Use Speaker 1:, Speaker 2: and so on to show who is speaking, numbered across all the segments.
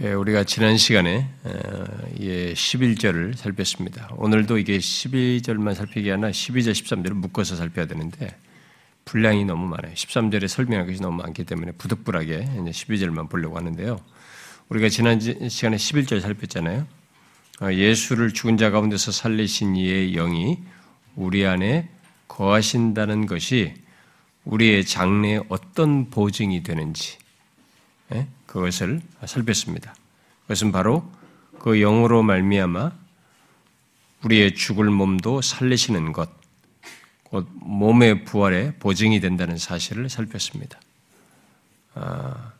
Speaker 1: 예, 우리가 지난 시간에 11절을 살폈습니다. 오늘도 이게 12절만 살피기 아니라 12절, 13절을 묶어서 살펴야 되는데 분량이 너무 많아요. 13절에 설명할 것이 너무 많기 때문에 부득불하게 12절만 보려고 하는데요. 우리가 지난 시간에 11절 살폈잖아요. 어, 예수를 죽은 자 가운데서 살리신 이의 영이 우리 안에 거하신다는 것이 우리의 장래에 어떤 보증이 되는지 예? 그것을 살폈습니다. 그것은 바로 그 영으로 말미암아 우리의 죽을 몸도 살리시는 것, 곧 몸의 부활에 보증이 된다는 사실을 살폈습니다. 아,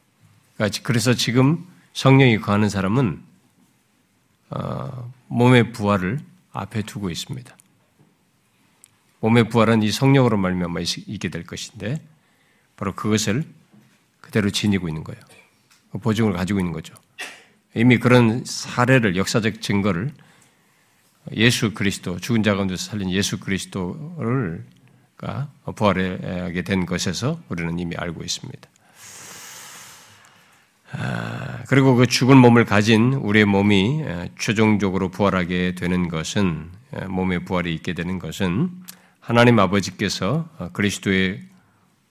Speaker 1: 그러니까 그래서 지금 성령이 거하는 사람은 아, 몸의 부활을 앞에 두고 있습니다. 몸의 부활은 이 성령으로 말미암아 있게 될 것인데 바로 그것을 그대로 지니고 있는 거예요. 그 보증을 가지고 있는 거죠. 이미 그런 사례를 역사적 증거를 예수 그리스도 죽은 자 가운데서 살린 예수 그리스도를 부활하게 된 것에서 우리는 이미 알고 있습니다. 아, 그리고 그 죽은 몸을 가진 우리의 몸이 최종적으로 부활하게 되는 것은 몸의 부활이 있게 되는 것은 하나님 아버지께서 그리스도의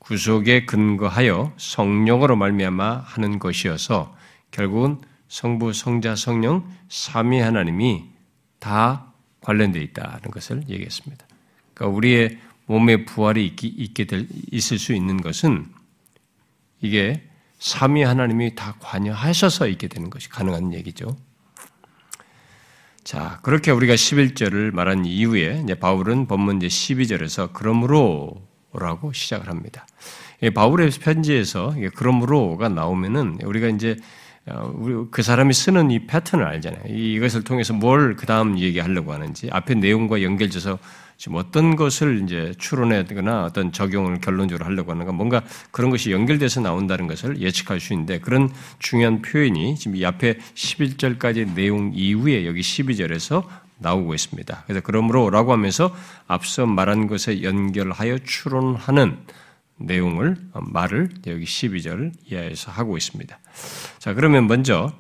Speaker 1: 구속에 근거하여 성령으로 말미암아 하는 것이어서 결국은 성부, 성자, 성령 삼위 하나님이 다 관련되어 있다는 것을 얘기했습니다. 그러니까 우리의 몸의 부활이 있게 될, 있을 수 있는 것은 이게 삼위 하나님이 다 관여하셔서 있게 되는 것이 가능한 얘기죠. 자, 그렇게 우리가 11절을 말한 이후에 바울은 본문 이제 12절에서 그러므로 라고 시작을 합니다. 바울의 편지에서 그러므로가 나오면은 우리가 이제 어, 그 사람이 쓰는 이 패턴을 알잖아요. 이것을 통해서 뭘 그 다음 얘기하려고 하는지 앞에 내용과 연결돼서 지금 어떤 것을 이제 추론하거나 어떤 적용을 결론적으로 하려고 하는가 뭔가 그런 것이 연결돼서 나온다는 것을 예측할 수 있는데 그런 중요한 표현이 지금 이 앞에 11절까지 내용 이후에 여기 12절에서 나오고 있습니다. 그래서 그러므로라고 하면서 앞서 말한 것에 연결하여 추론하는 내용을 말을 여기 12절 이하에서 하고 있습니다. 자, 그러면 먼저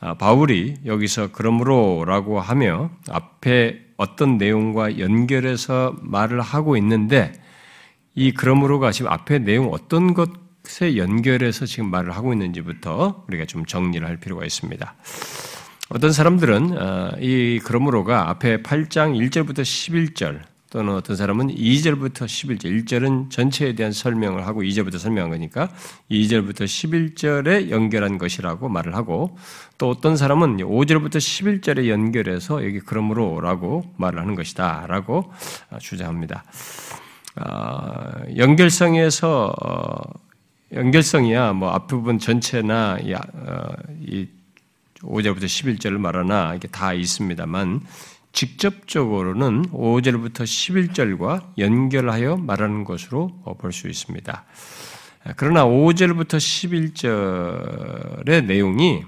Speaker 1: 아, 바울이 여기서 그러므로라고 하며 앞에 어떤 내용과 연결해서 말을 하고 있는데 이 그러므로가 지금 앞에 내용 어떤 것에 연결해서 지금 말을 하고 있는지부터 우리가 좀 정리를 할 필요가 있습니다. 어떤 사람들은 어, 이 그러므로가 앞에 8장 1절부터 11절 또는 어떤 사람은 2절부터 11절, 1절은 전체에 대한 설명을 하고 2절부터 설명한 거니까 2절부터 11절에 연결한 것이라고 말을 하고 또 어떤 사람은 5절부터 11절에 연결해서 여기 그러므로라고 말을 하는 것이다 라고 어, 주장합니다. 어, 연결성에서 연결성이야 뭐 앞부분 전체나 이 5절부터 11절을 말하나 이게 다 있습니다만 직접적으로는 5절부터 11절과 연결하여 말하는 것으로 볼 수 있습니다. 그러나 5절부터 11절의 내용이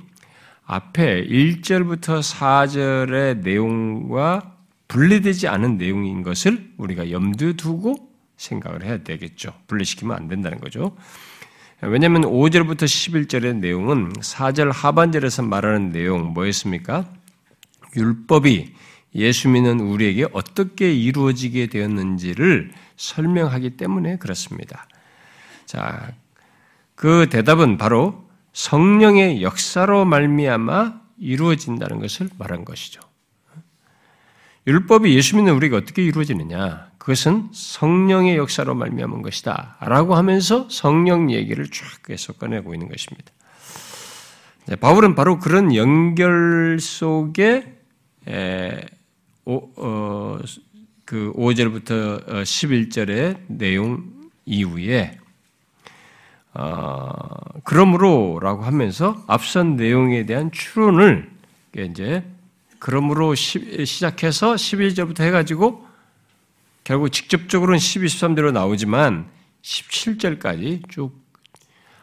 Speaker 1: 앞에 1절부터 4절의 내용과 분리되지 않은 내용인 것을 우리가 염두에 두고 생각을 해야 되겠죠. 분리시키면 안 된다는 거죠. 왜냐하면 5절부터 11절의 내용은 4절 하반절에서 말하는 내용 뭐였습니까? 율법이 예수 믿는 우리에게 어떻게 이루어지게 되었는지를 설명하기 때문에 그렇습니다. 자, 그 대답은 바로 성령의 역사로 말미암아 이루어진다는 것을 말한 것이죠. 율법이 예수 믿는 우리가 어떻게 이루어지느냐? 그것은 성령의 역사로 말미암은 것이다. 라고 하면서 성령 얘기를 쫙 계속 꺼내고 있는 것입니다. 네, 바울은 바로 그런 연결 속에 에, 오, 어, 그 5절부터 11절의 어, 내용 이후에 어, 그러므로라고 하면서 앞선 내용에 대한 추론을 이제 그러므로 시 작해서 11절부터 해가지고 결국 직접적으로는 12, 13대로 나오지만 17절까지 쭉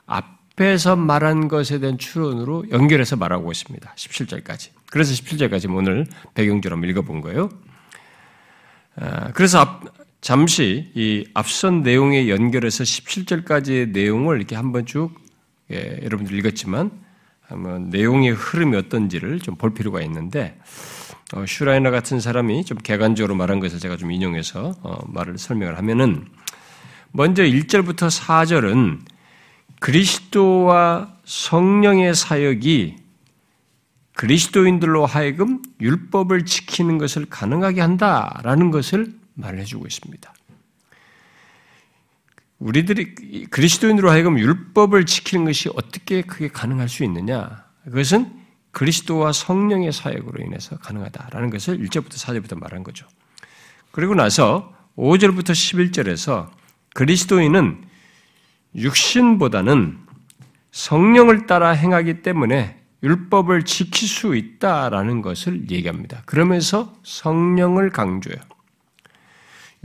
Speaker 1: 앞에서 말한 것에 대한 추론으로 연결해서 말하고 있습니다. 17절까지. 그래서 17절까지 오늘 배경처럼 읽어본 거예요. 아, 그래서 앞, 잠시 이 앞선 내용에 연결해서 17절까지의 내용을 이렇게 한번 쭉 예, 여러분들 읽었지만 한번 내용의 흐름이 어떤지를 좀 볼 필요가 있는데 어, 슈라이너 같은 사람이 좀 개관적으로 말한 것을 제가 좀 인용해서 어, 말을 설명을 하면은 먼저 1절부터 4절은 그리스도와 성령의 사역이 그리스도인들로 하여금 율법을 지키는 것을 가능하게 한다라는 것을 말해주고 있습니다. 우리들이 그리스도인으로 하여금 율법을 지키는 것이 어떻게 그게 가능할 수 있느냐? 그것은 그리스도와 성령의 사역으로 인해서 가능하다라는 것을 1절부터 4절부터 말한 거죠. 그리고 나서 5절부터 11절에서 그리스도인은 육신보다는 성령을 따라 행하기 때문에 율법을 지킬 수 있다라는 것을 얘기합니다. 그러면서 성령을 강조해요.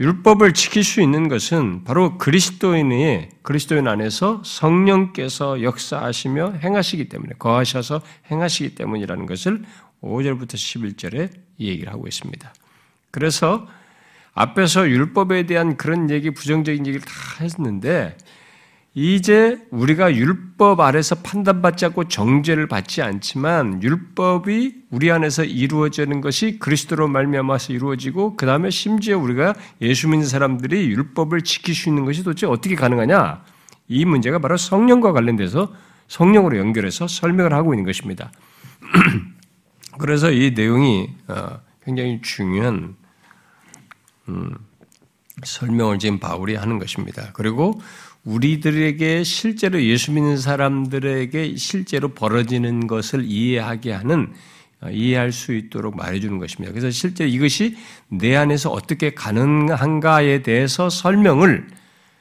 Speaker 1: 율법을 지킬 수 있는 것은 바로 그리스도인의 그리스도인 안에서 성령께서 역사하시며 행하시기 때문에 거하셔서 행하시기 때문이라는 것을 5절부터 11절에 얘기를 하고 있습니다. 그래서 앞에서 율법에 대한 그런 얘기, 부정적인 얘기를 다 했는데 이제 우리가 율법 아래서 판단받지 않고 정죄를 받지 않지만 율법이 우리 안에서 이루어지는 것이 그리스도로 말미암아서 이루어지고 그 다음에 심지어 우리가 예수 믿는 사람들이 율법을 지킬 수 있는 것이 도대체 어떻게 가능하냐? 이 문제가 바로 성령과 관련돼서 성령으로 연결해서 설명을 하고 있는 것입니다. 그래서 이 내용이 어, 굉장히 중요한 음, 설명을 지금 바울이 하는 것입니다. 그리고 우리들에게 실제로 예수 믿는 사람들에게 실제로 벌어지는 것을 이해하게 하는 어, 이해할 수 있도록 말해주는 것입니다. 그래서 실제 이것이 내 안에서 어떻게 가능한가에 대해서 설명을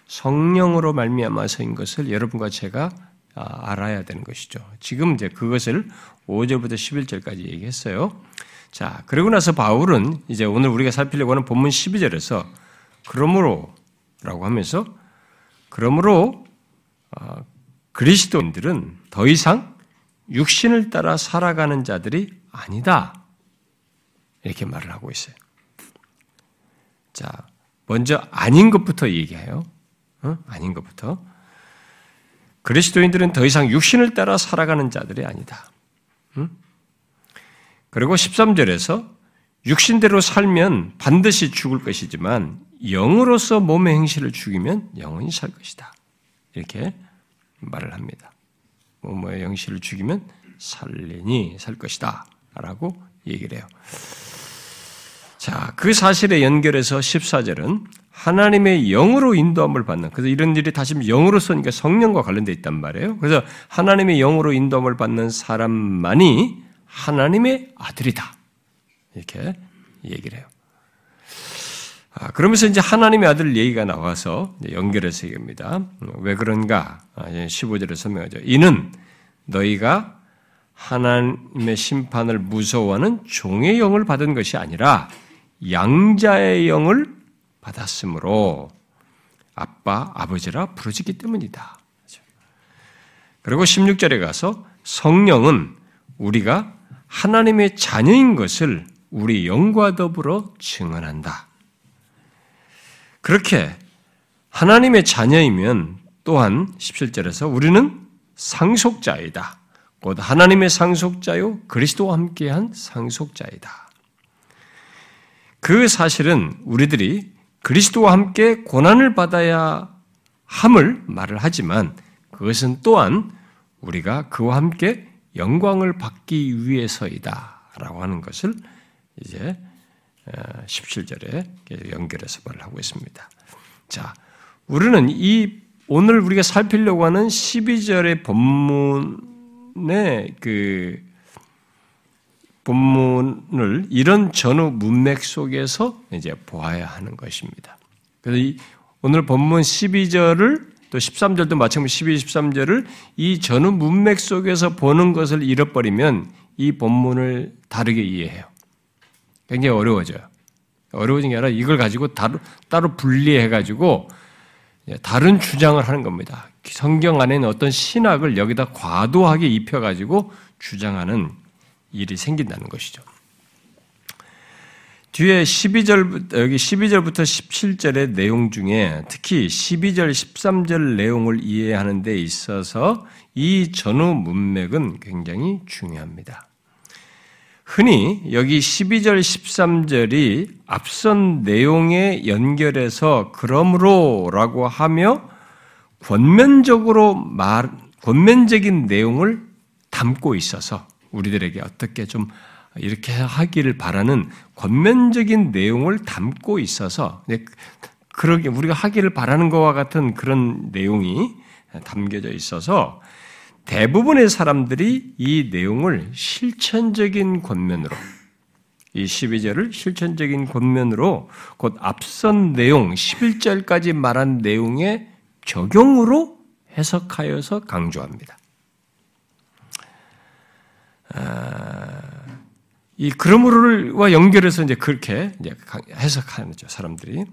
Speaker 1: 성령으로 말미암아서인 것을 여러분과 제가 아, 알아야 되는 것이죠. 지금 이제 그것을 5절부터 11절까지 얘기했어요. 자, 그러고 나서 바울은 이제 오늘 우리가 살피려고 하는 본문 12절에서 그러므로 라고 하면서 그러므로 어, 그리스도인들은 더 이상 육신을 따라 살아가는 자들이 아니다. 이렇게 말을 하고 있어요. 자, 먼저 아닌 것부터 얘기해요. 어? 아닌 것부터. 그리스도인들은 더 이상 육신을 따라 살아가는 자들이 아니다. 응? 그리고 13절에서 육신대로 살면 반드시 죽을 것이지만 영으로서 몸의 행실을 죽이면 영원히 살 것이다. 이렇게 말을 합니다. 몸의 영실을 죽이면 살리니 살 것이다. 라고 얘기를 해요. 자, 그 사실에 연결해서 14절은 하나님의 영으로 인도함을 받는, 그래서 이런 일이 다시 영으로 쓰니까 성령과 관련되어 있단 말이에요. 그래서 하나님의 영으로 인도함을 받는 사람만이 하나님의 아들이다. 이렇게 얘기를 해요. 아, 그러면서 이제 하나님의 아들 얘기가 나와서 연결해서 얘기합니다. 왜 그런가? 15절에 아, 설명하죠. 이는 너희가 하나님의 심판을 무서워하는 종의 영을 받은 것이 아니라 양자의 영을 받았으므로 아빠, 아버지라 부르짖기 때문이다. 그리고 16절에 가서 성령은 우리가 하나님의 자녀인 것을 우리 영과 더불어 증언한다. 그렇게 하나님의 자녀이면 또한 17절에서 우리는 상속자이다. 곧 하나님의 상속자요 그리스도와 함께한 상속자이다. 그 사실은 우리들이 그리스도와 함께 고난을 받아야 함을 말을 하지만 그것은 또한 우리가 그와 함께 영광을 받기 위해서이다 라고 하는 것을 이제 17절에 어, 연결해서 말을 하고 있습니다. 자, 우리는 이 오늘 우리가 살피려고 하는 12절의 본문의 그 본문을 이런 전후 문맥 속에서 이제 보아야 하는 것입니다. 그래서 이 오늘 본문 12절을 또 13절도 마찬가지로 12, 13절을 이 전후 문맥 속에서 보는 것을 잃어버리면 이 본문을 다르게 이해해요. 굉장히 어려워져요. 어려워진 게 아니라 이걸 가지고 따로, 따로 분리해가지고 다른 주장을 하는 겁니다. 성경 안에 는 어떤 신학을 여기다 과도하게 입혀가지고 주장하는 일이 생긴다는 것이죠. 뒤에 12절, 여기 12절부터 17절의 내용 중에 특히 12절, 13절 내용을 이해하는 데 있어서 이 전후 문맥은 굉장히 중요합니다. 흔히 여기 12절, 13절이 앞선 내용에 연결해서 그러므로 라고 하며 권면적으로 말, 권면적인 내용을 담고 있어서 우리들에게 어떻게 좀 이렇게 하기를 바라는 권면적인 내용을 담고 있어서 그러게 우리가 하기를 바라는 것과 같은 그런 내용이 담겨져 있어서 대부분의 사람들이 이 내용을 실천적인 권면으로 이 12절을 실천적인 권면으로 곧 앞선 내용 11절까지 말한 내용의 적용으로 해석하여서 강조합니다. 아, 이 그러므로와 연결해서 이제 그렇게 이제 해석하는 죠 사람들이.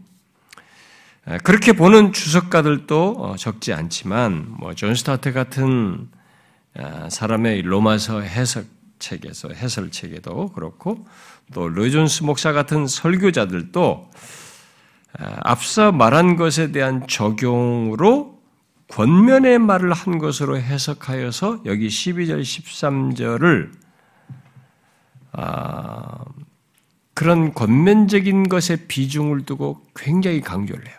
Speaker 1: 아, 그렇게 보는 주석가들도 어, 적지 않지만 뭐 존 스토트 같은 아, 사람의 로마서 해석책에서 해설책에도 그렇고 또 르존스 목사 같은 설교자들도 앞서 말한 것에 대한 적용으로 권면의 말을 한 것으로 해석하여서 여기 12절, 13절을 아, 그런 권면적인 것에 비중을 두고 굉장히 강조를 해요.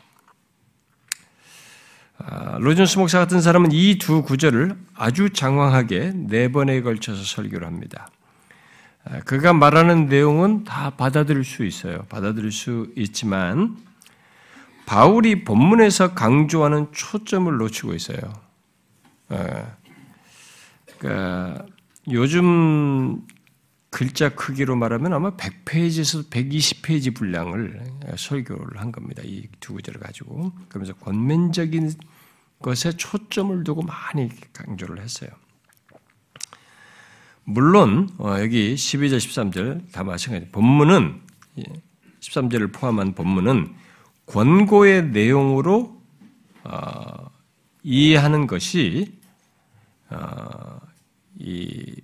Speaker 1: 아, 로존스 목사 같은 사람은 이 두 구절을 아주 장황하게 네 번에 걸쳐서 설교를 합니다. 아, 그가 말하는 내용은 다 받아들일 수 있어요. 받아들일 수 있지만 바울이 본문에서 강조하는 초점을 놓치고 있어요. 예. 그러니까 요즘 글자 크기로 말하면 아마 100페이지에서 120페이지 분량을 설교를 한 겁니다. 이 두 구절을 가지고. 그러면서 권면적인 것에 초점을 두고 많이 강조를 했어요. 물론 어, 여기 12절, 13절 다 마찬가지. 본문은 13절을 포함한 본문은 권고의 내용으로 어, 이해하는 것이 어, 이그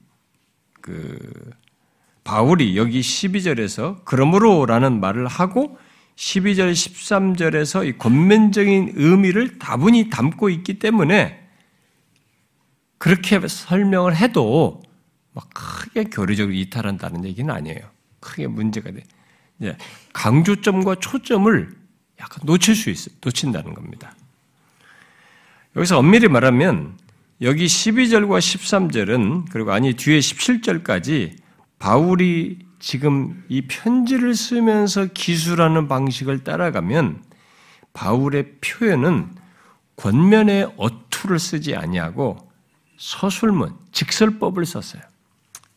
Speaker 1: 바울이 여기 12절에서 그러므로라는 말을 하고 12절, 13절에서 이 권면적인 의미를 다분히 담고 있기 때문에 그렇게 설명을 해도 막 크게 교리적으로 이탈한다는 얘기는 아니에요. 크게 문제가 돼. 강조점과 초점을 약간 놓칠 수 있어, 놓친다는 겁니다. 여기서 엄밀히 말하면 여기 12절과 13절은 그리고 아니 뒤에 17절까지 바울이 지금 이 편지를 쓰면서 기술하는 방식을 따라가면 바울의 표현은 권면의 어투를 쓰지 아니하고 서술문, 직설법을 썼어요.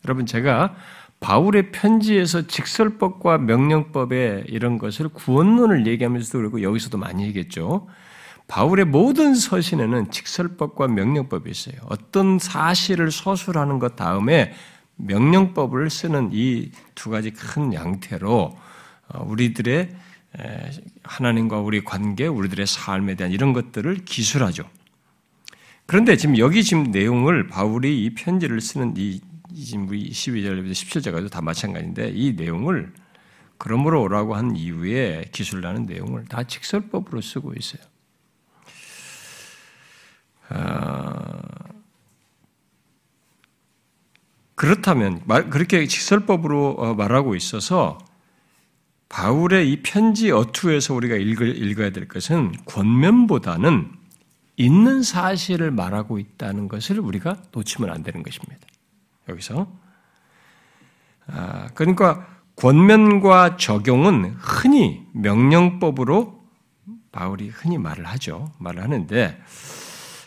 Speaker 1: 여러분 제가 바울의 편지에서 직설법과 명령법의 이런 것을 구원론을 얘기하면서도 그렇고 여기서도 많이 얘기했죠. 바울의 모든 서신에는 직설법과 명령법이 있어요. 어떤 사실을 서술하는 것 다음에 명령법을 쓰는 이 두 가지 큰 양태로 어, 우리들의 하나님과 우리 관계, 우리들의 삶에 대한 이런 것들을 기술하죠. 그런데 지금 여기 지금 내용을 바울이 이 편지를 쓰는 이 지금 12절부터 17절까지도 다 마찬가지인데 이 내용을 그러므로 오라고 한 이후에 기술하는 내용을 다 직설법으로 쓰고 있어요. 아, 그렇다면 그렇게 직설법으로 어, 말하고 있어서 바울의 이 편지 어투에서 우리가 읽어야 될 것은 권면보다는 있는 사실을 말하고 있다는 것을 우리가 놓치면 안 되는 것입니다. 여기서. 아, 그러니까 권면과 적용은 흔히 명령법으로 바울이 흔히 말을 하죠. 말을 하는데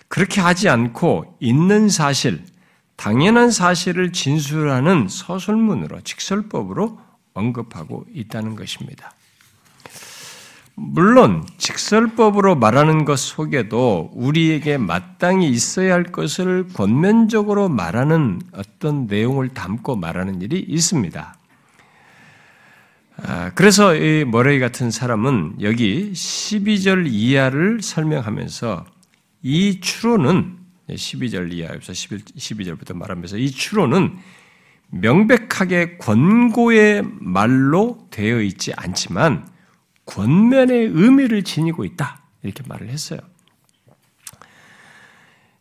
Speaker 1: 그렇게 하지 않고 있는 사실, 당연한 사실을 진술하는 서술문으로 직설법으로 언급하고 있다는 것입니다. 물론 직설법으로 말하는 것 속에도 우리에게 마땅히 있어야 할 것을 권면적으로 말하는 어떤 내용을 담고 말하는 일이 있습니다. 아, 그래서 이 머레이 같은 사람은 여기 12절 이하를 설명하면서 이 추론은 12절 이하에서 12절부터 말하면서 이 추론은 명백하게 권고의 말로 되어 있지 않지만 권면의 의미를 지니고 있다. 이렇게 말을 했어요.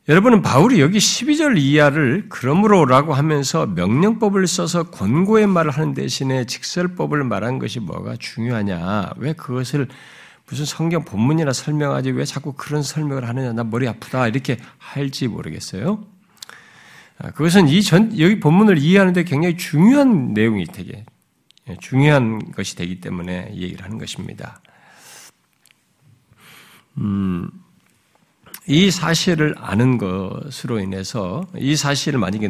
Speaker 1: 여러분은 바울이 여기 12절 이하를 그러므로라고 하면서 명령법을 써서 권고의 말을 하는 대신에 직설법을 말한 것이 뭐가 중요하냐? 왜 그것을 무슨 성경 본문이나 설명하지 왜 자꾸 그런 설명을 하느냐? 나 머리 아프다 이렇게 할지 모르겠어요. 아, 그것은 이 전 여기 본문을 이해하는데 굉장히 중요한 내용이 되게 예, 중요한 것이 되기 때문에 얘기를 하는 것입니다. 음. 이 사실을 아는 것으로 인해서 이 사실을 만약에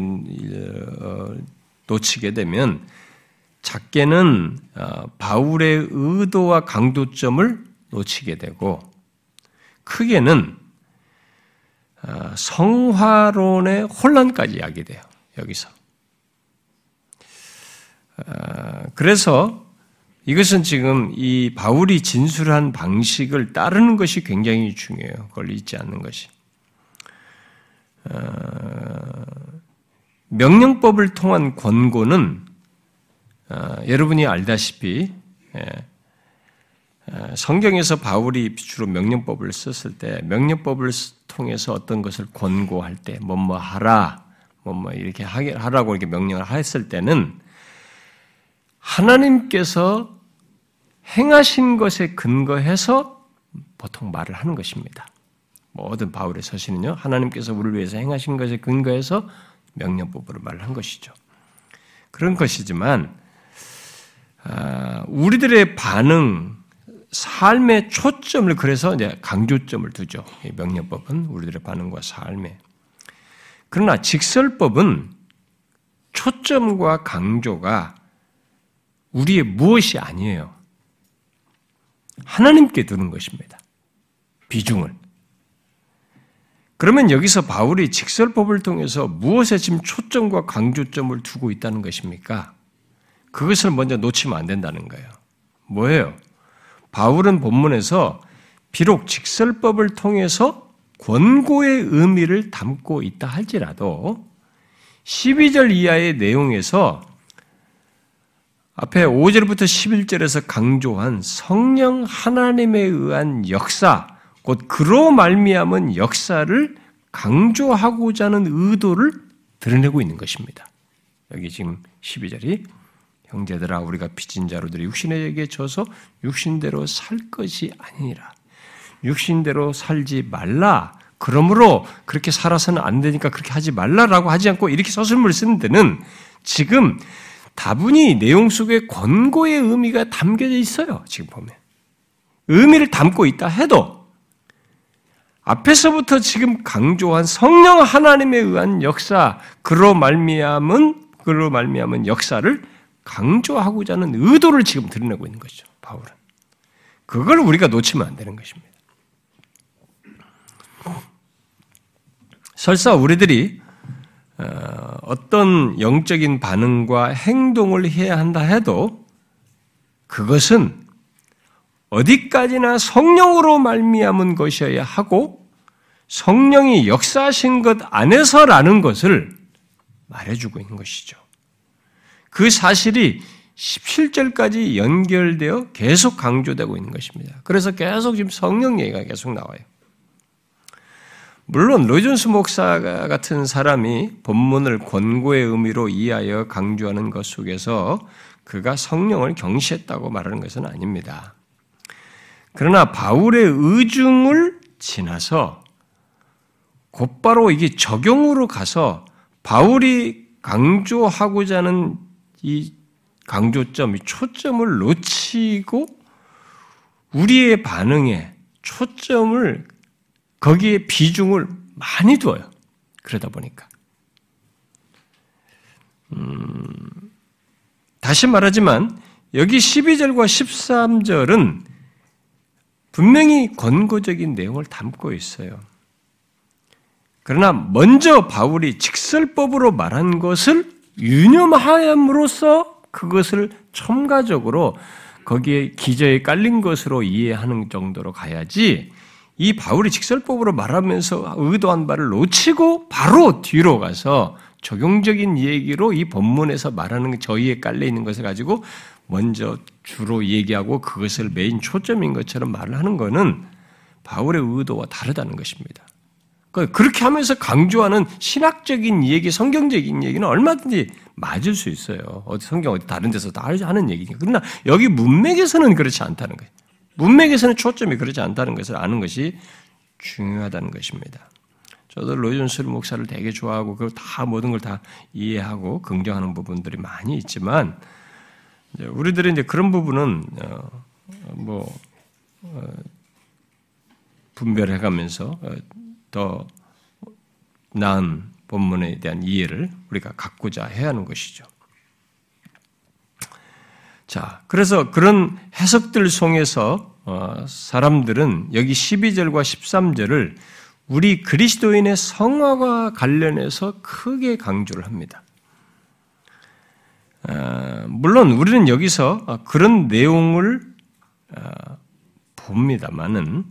Speaker 1: 어, 놓치게 되면 작게는 어, 바울의 의도와 강도점을 놓치게 되고 크게는 어, 성화론의 혼란까지 야기 돼요. 여기서. 그래서 이것은 지금 이 바울이 진술한 방식을 따르는 것이 굉장히 중요해요. 그걸 잊지 않는 것이. 어, 명령법을 통한 권고는 어, 여러분이 알다시피 예, 어, 성경에서 바울이 주로 명령법을 썼을 때 명령법을 통해서 어떤 것을 권고할 때 뭐뭐 하라 뭐뭐 이렇게 하라고 이렇게 명령을 했을 때는 하나님께서 행하신 것에 근거해서 보통 말을 하는 것입니다. 모든 바울의 서신은요, 하나님께서 우리를 위해서 행하신 것에 근거해서 명령법으로 말을 한 것이죠. 그런 것이지만, 아, 우리들의 반응, 삶의 초점을 그래서 이제 강조점을 두죠. 명령법은 우리들의 반응과 삶에. 그러나 직설법은 초점과 강조가 우리의 무엇이 아니에요. 하나님께 두는 것입니다. 비중을. 그러면 여기서 바울이 직설법을 통해서 무엇에 지금 초점과 강조점을 두고 있다는 것입니까? 그것을 먼저 놓치면 안 된다는 거예요. 뭐예요? 바울은 본문에서 비록 직설법을 통해서 권고의 의미를 담고 있다 할지라도 12절 이하의 내용에서 앞에 5절부터 11절에서 강조한 성령 하나님에 의한 역사, 곧 그로 말미암은 역사를 강조하고자 하는 의도를 드러내고 있는 것입니다. 여기 지금 12절이 형제들아 우리가 빚진 자로들이 육신에게 져서 육신대로 살 것이 아니니라. 육신대로 살지 말라. 그러므로 그렇게 살아서는 안 되니까 그렇게 하지 말라라고 하지 않고 이렇게 서술문을 쓰는 데는 지금 다분히 내용 속에 권고의 의미가 담겨져 있어요. 지금 보면. 의미를 담고 있다 해도 앞에서부터 지금 강조한 성령 하나님에 의한 역사, 그로 말미암은 그로 말미암은 역사를 강조하고자 하는 의도를 지금 드러내고 있는 것이죠. 바울은. 그걸 우리가 놓치면 안 되는 것입니다. 설사 우리들이 어, 어떤 영적인 반응과 행동을 해야 한다 해도 그것은 어디까지나 성령으로 말미암은 것이어야 하고 성령이 역사하신 것 안에서라는 것을 말해주고 있는 것이죠. 그 사실이 17절까지 연결되어 계속 강조되고 있는 것입니다. 그래서 계속 지금 성령 얘기가 계속 나와요. 물론 로이존스 목사 같은 사람이 본문을 권고의 의미로 이해하여 강조하는 것 속에서 그가 성령을 경시했다고 말하는 것은 아닙니다. 그러나 바울의 의중을 지나서 곧바로 이게 적용으로 가서 바울이 강조하고자 하는 이 강조점, 이 초점을 놓치고 우리의 반응에 초점을 거기에 비중을 많이 둬요. 그러다 보니까. 음, 다시 말하지만 여기 12절과 13절은 분명히 권고적인 내용을 담고 있어요. 그러나 먼저 바울이 직설법으로 말한 것을 유념함으로써 그것을 첨가적으로 거기에 기저에 깔린 것으로 이해하는 정도로 가야지 이 바울이 직설법으로 말하면서 의도한 바를 놓치고 바로 뒤로 가서 적용적인 얘기로 이 본문에서 말하는 저희에 깔려 있는 것을 가지고 먼저 주로 얘기하고 그것을 메인 초점인 것처럼 말을 하는 것은 바울의 의도와 다르다는 것입니다. 그러니까 그렇게 하면서 강조하는 신학적인 얘기, 성경적인 얘기는 얼마든지 맞을 수 있어요. 어디 성경 어디 다른 데서 다 하는 얘기니까. 그러나 여기 문맥에서는 그렇지 않다는 거예요. 문맥에서는 초점이 그렇지 않다는 것을 아는 것이 중요하다는 것입니다. 저도 로이존스 목사를 되게 좋아하고 그걸 다 모든 걸 다 이해하고 긍정하는 부분들이 많이 있지만 우리들이 이제 그런 부분은 어, 뭐 어, 분별해가면서 어, 더 나은 본문에 대한 이해를 우리가 갖고자 해야 하는 것이죠. 자, 그래서 그런 해석들 속에서 사람들은 여기 12절과 13절을 우리 그리스도인의 성화와 관련해서 크게 강조를 합니다. 아, 물론 우리는 여기서 어, 그런 내용을 아, 봅니다만은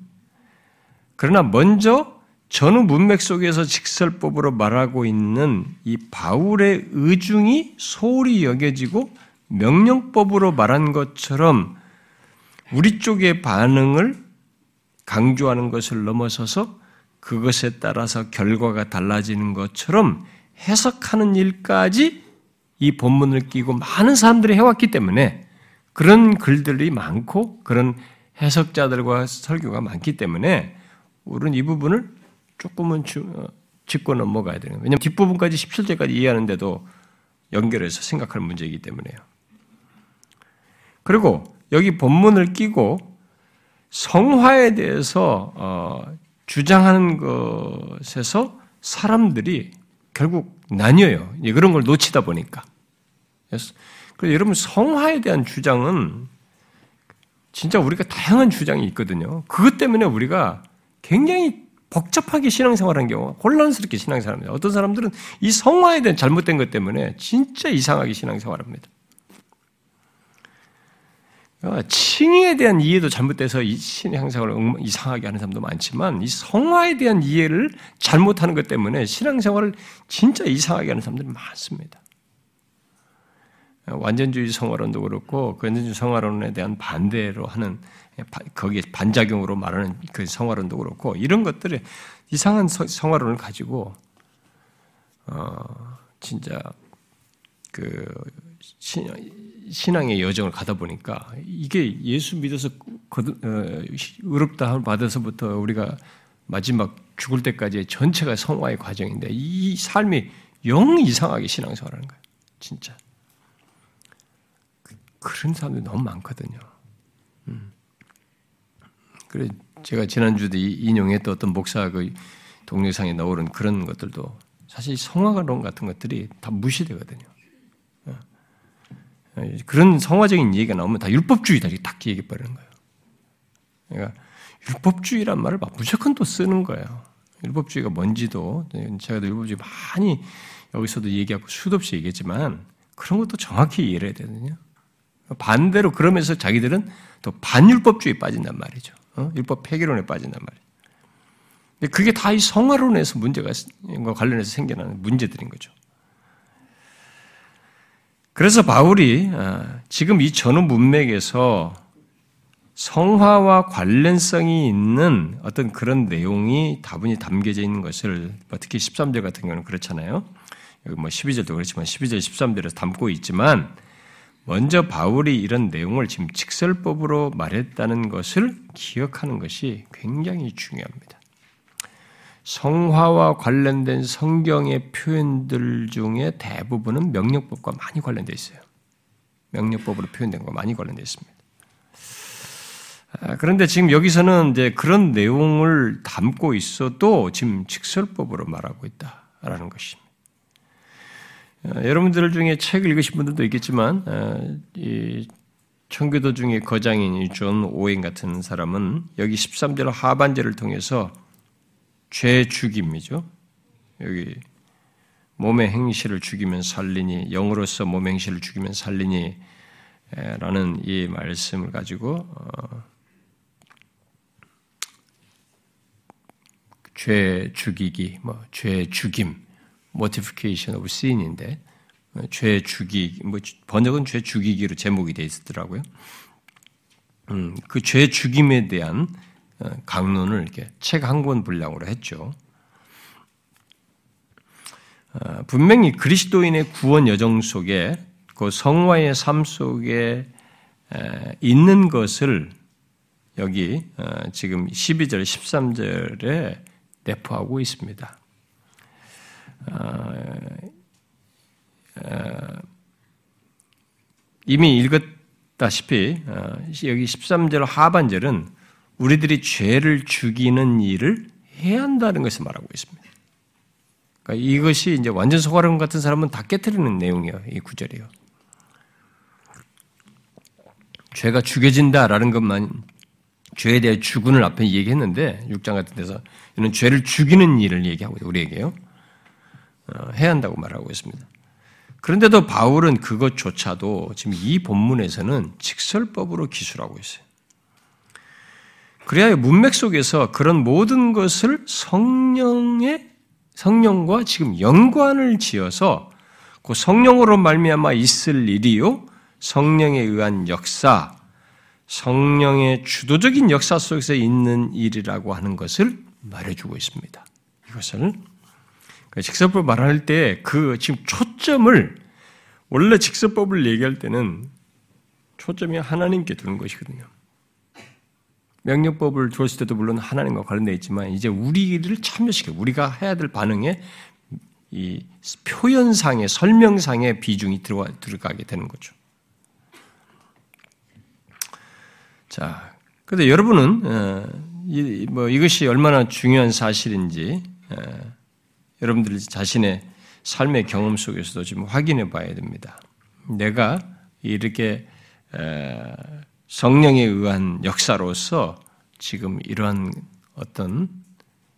Speaker 1: 그러나 먼저 전후 문맥 속에서 직설법으로 말하고 있는 이 바울의 의중이 소홀히 여겨지고 명령법으로 말한 것처럼 우리 쪽의 반응을 강조하는 것을 넘어서서 그것에 따라서 결과가 달라지는 것처럼 해석하는 일까지 이 본문을 끼고 많은 사람들이 해왔기 때문에 그런 글들이 많고 그런 해석자들과 설교가 많기 때문에 우리는 이 부분을 조금은 어, 짚고 넘어가야 되는 거예요. 왜냐하면 뒷부분까지 17절까지 이해하는데도 연결해서 생각할 문제이기 때문에요. 그리고 여기 본문을 끼고 성화에 대해서 어, 주장하는 것에서 사람들이 결국 나뉘어요. 그런 걸 놓치다 보니까. 그래서 여러분 성화에 대한 주장은 진짜 우리가 다양한 주장이 있거든요. 그것 때문에 우리가 굉장히 복잡하게 신앙생활하는 경우, 혼란스럽게 신앙생활합니다. 어떤 사람들은 이 성화에 대한 잘못된 것 때문에 진짜 이상하게 신앙생활합니다. 어, 칭의에 대한 이해도 잘못돼서 이 신앙생활을 이상하게 하는 사람도 많지만 이 성화에 대한 이해를 잘못하는 것 때문에 신앙생활을 진짜 이상하게 하는 사람들이 많습니다. 어, 완전주의 성화론도 그렇고 그 완전주의 성화론에 대한 반대로 하는 거기에 반작용으로 말하는 그 성화론도 그렇고 이런 것들을 이상한 성화론을 가지고 어 진짜 그 신앙의 여정을 가다 보니까 이게 예수 믿어서 어, 의롭다 받아서부터 우리가 마지막 죽을 때까지의 전체가 성화의 과정인데 이 삶이 영 이상하게 신앙생활하는 거예요. 진짜. 그런 사람들이 너무 많거든요. 음. 그래 제가 지난주도 인용했던 어떤 목사 그 동영상에 나오는 그런 것들도 사실 성화론 같은 것들이 다 무시되거든요. 그런 성화적인 얘기가 나오면 다 율법주의다 이렇게 딱 얘기해 버리는 거예요. 그러니까 율법주의란 말을 막 무조건 또 쓰는 거예요. 율법주의가 뭔지도 제가 율법주의 많이 여기서도 얘기하고 수도 없이 얘기했지만 그런 것도 정확히 이해를 해야 되거든요. 반대로 그러면서 자기들은 또 반율법주의에 빠진단 말이죠. 어? 율법 폐기론에 빠진단 말이에요. 그게 다 이 성화론에서 문제가 관련해서 생겨나는 문제들인 거죠. 그래서 바울이 어, 지금 이 전후 문맥에서 성화와 관련성이 있는 어떤 그런 내용이 다분히 담겨져 있는 것을 뭐 특히 13절 같은 경우는 그렇잖아요. 여기 뭐 12절도 그렇지만 12절, 13절에서 담고 있지만 먼저 바울이 이런 내용을 지금 직설법으로 말했다는 것을 기억하는 것이 굉장히 중요합니다. 성화와 관련된 성경의 표현들 중에 대부분은 명령법과 많이 관련되어 있어요. 명령법으로 표현된 거 많이 관련되어 있습니다. 아, 그런데 지금 여기서는 이제 그런 내용을 담고 있어도 지금 직설법으로 말하고 있다라는 것입니다. 아, 여러분들 중에 책을 읽으신 분들도 있겠지만, 아, 이 청교도 중에 거장인 존 오웬 같은 사람은 여기 13절 하반절을 통해서 죄 죽임이죠. 여기 몸의 행실을 죽이면 살리니 영으로서 몸의 행실을 죽이면 살리니 라는 이 말씀을 가지고 어, 죄 죽이기, 뭐 죄 죽임, mortification of sin인데 죄 죽이 뭐 번역은 죄 죽이기로 제목이 돼 있었더라고요. 음, 그 죄 죽임에 대한 어, 강론을 이렇게 책 한 권 분량으로 했죠. 어, 분명히 그리스도인의 구원 여정 속에 그 성화의 삶 속에 있는 것을 여기 어, 지금 12절, 13절에 내포하고 있습니다. 이미 읽었다시피 여기 13절 하반절은 우리들이 죄를 죽이는 일을 해야 한다는 것을 말하고 있습니다. 그러니까 이것이 이제 완전 소가름 같은 사람은 다 깨뜨리는 내용이에요. 이 구절이요. 죄가 죽여진다라는 것만 죄에 대해 죽음을 앞에 얘기했는데 6장 같은 데서 이는 죄를 죽이는 일을 얘기하고 우리에게요. 어, 해야 한다고 말하고 있습니다. 그런데도 바울은 그것조차도 지금 이 본문에서는 직설법으로 기술하고 있어요. 그래야 문맥 속에서 그런 모든 것을 성령의 성령과 지금 연관을 지어서 그 성령으로 말미암아 있을 일이요 성령에 의한 역사, 성령의 주도적인 역사 속에서 있는 일이라고 하는 것을 말해주고 있습니다. 이것을 직설법 말할 때 그 지금 초점을 원래 직설법을 얘기할 때는 초점이 하나님께 두는 것이거든요. 명령법을 주었을 때도 물론 하나님과 관련되어 있지만 이제 우리를 참여시켜 우리가 해야 될 반응에 이 표현상의 설명상의 비중이 들어가, 들어가게 되는 거죠. 자, 근데 여러분은 어, 이, 뭐 이것이 얼마나 중요한 사실인지 어, 여러분들 자신의 삶의 경험 속에서도 지금 확인해 봐야 됩니다. 내가 이렇게 성령에 의한 역사로서 지금 이러한 어떤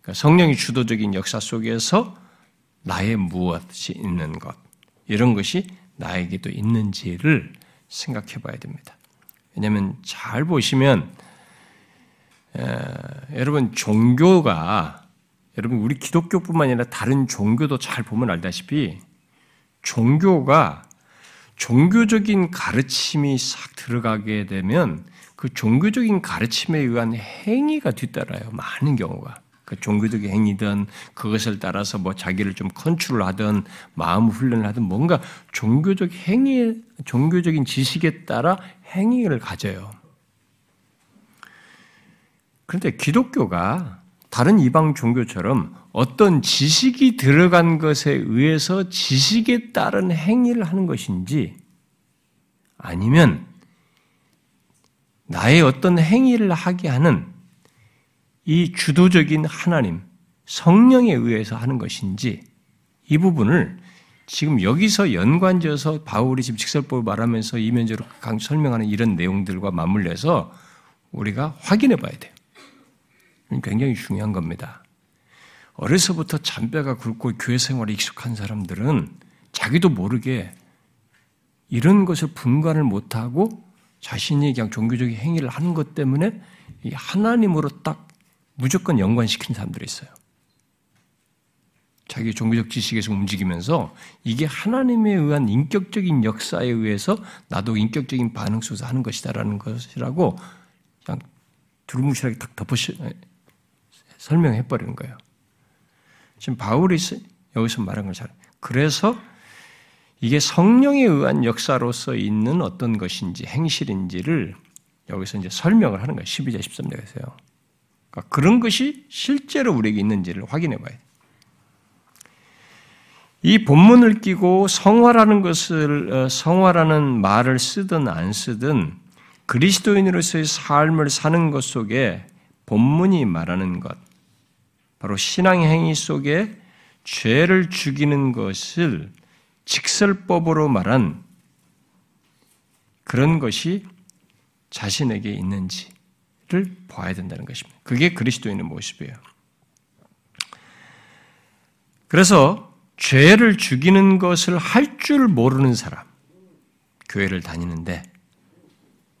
Speaker 1: 그러니까 성령이 주도적인 역사 속에서 나의 무엇이 있는 것 이런 것이 나에게도 있는지를 생각해 봐야 됩니다. 왜냐하면 잘 보시면 에, 여러분 종교가 여러분 우리 기독교뿐만 아니라 다른 종교도 잘 보면 알다시피 종교가 종교적인 가르침이 싹 들어가게 되면 그 종교적인 가르침에 의한 행위가 뒤따라요. 많은 경우가. 그 종교적인 행위든 그것을 따라서 뭐 자기를 좀 컨트롤하든 마음 훈련을 하든 뭔가 종교적 행위, 종교적인 지식에 따라 행위를 가져요. 그런데 기독교가 다른 이방 종교처럼 어떤 지식이 들어간 것에 의해서 지식에 따른 행위를 하는 것인지 아니면 나의 어떤 행위를 하게 하는 이 주도적인 하나님, 성령에 의해서 하는 것인지 이 부분을 지금 여기서 연관지어서 바울이 지금 직설법을 말하면서 이면적으로 설명하는 이런 내용들과 맞물려서 우리가 확인해 봐야 돼요. 굉장히 중요한 겁니다. 어려서부터 잔뼈가 굵고 교회 생활에 익숙한 사람들은 자기도 모르게 이런 것을 분간을 못하고 자신이 그냥 종교적인 행위를 하는 것 때문에 하나님으로 딱 무조건 연관시킨 사람들이 있어요. 자기 종교적 지식에서 움직이면서 이게 하나님에 의한 인격적인 역사에 의해서 나도 인격적인 반응 속에서 하는 것이다라는 것이라고 그냥 두루뭉실하게 딱 덮어 설명해 버리는 거예요. 지금 바울이 여기서 말한 걸 잘. 그래서 이게 성령에 의한 역사로서 있는 어떤 것인지 행실인지를 여기서 이제 설명을 하는 거예요. 12절 13절에서요. 그러니까 그런 것이 실제로 우리에게 있는지를 확인해 봐야 돼요. 이 본문을 끼고 성화라는 것을 어, 성화라는 말을 쓰든 안 쓰든 그리스도인으로서의 삶을 사는 것 속에 본문이 말하는 것 바로 신앙 행위 속에 죄를 죽이는 것을 직설법으로 말한 그런 것이 자신에게 있는지를 봐야 된다는 것입니다. 그게 그리스도인의 모습이에요. 그래서 죄를 죽이는 것을 할 줄 모르는 사람, 교회를 다니는데,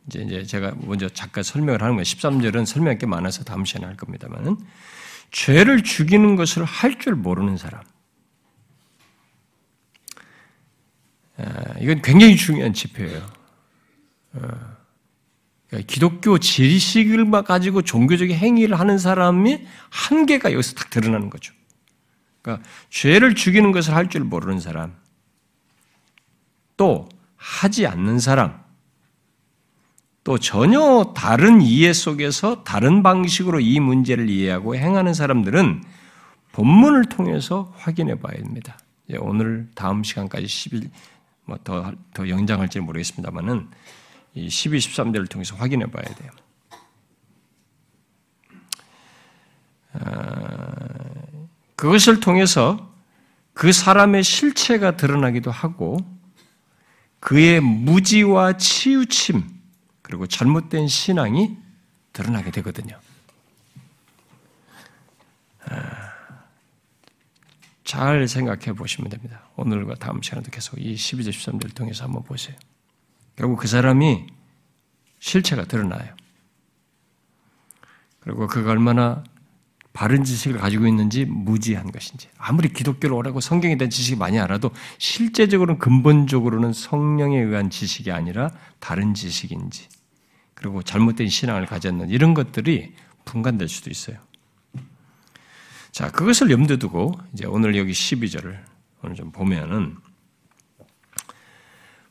Speaker 1: 이제, 제가 먼저 잠깐 설명을 하는 거예요. 13절은 설명할 게 많아서 다음 시간에 할 겁니다만은, 죄를 죽이는 것을 할 줄 모르는 사람, 이건 굉장히 중요한 지표예요. 그러니까 기독교 지식을 가지고 종교적인 행위를 하는 사람이 한계가 여기서 딱 드러나는 거죠. 그러니까 죄를 죽이는 것을 할 줄 모르는 사람, 또 하지 않는 사람, 또 전혀 다른 이해 속에서 다른 방식으로 이 문제를 이해하고 행하는 사람들은 본문을 통해서 확인해 봐야 됩니다. 오늘 다음 시간까지 10일 뭐더 더 연장할지 모르겠습니다만은 이 12, 13절을 통해서 확인해 봐야 돼요. 아, 그것을 통해서 그 사람의 실체가 드러나기도 하고 그의 무지와 치우침 그리고 잘못된 신앙이 드러나게 되거든요. 아, 잘 생각해 보시면 됩니다. 오늘과 다음 시간에도 계속 이 12절 13절을 통해서 한번 보세요. 결국 그 사람이 실체가 드러나요. 그리고 그가 얼마나 바른 지식을 가지고 있는지 무지한 것인지 아무리 기독교를 오라고 성경에 대한 지식이 많이 알아도 실제적으로는 근본적으로는 성령에 의한 지식이 아니라 다른 지식인지 그리고 잘못된 신앙을 가졌는 이런 것들이 분간될 수도 있어요. 자, 그것을 염두에 두고 이제 오늘 여기 12절을 오늘 좀 보면은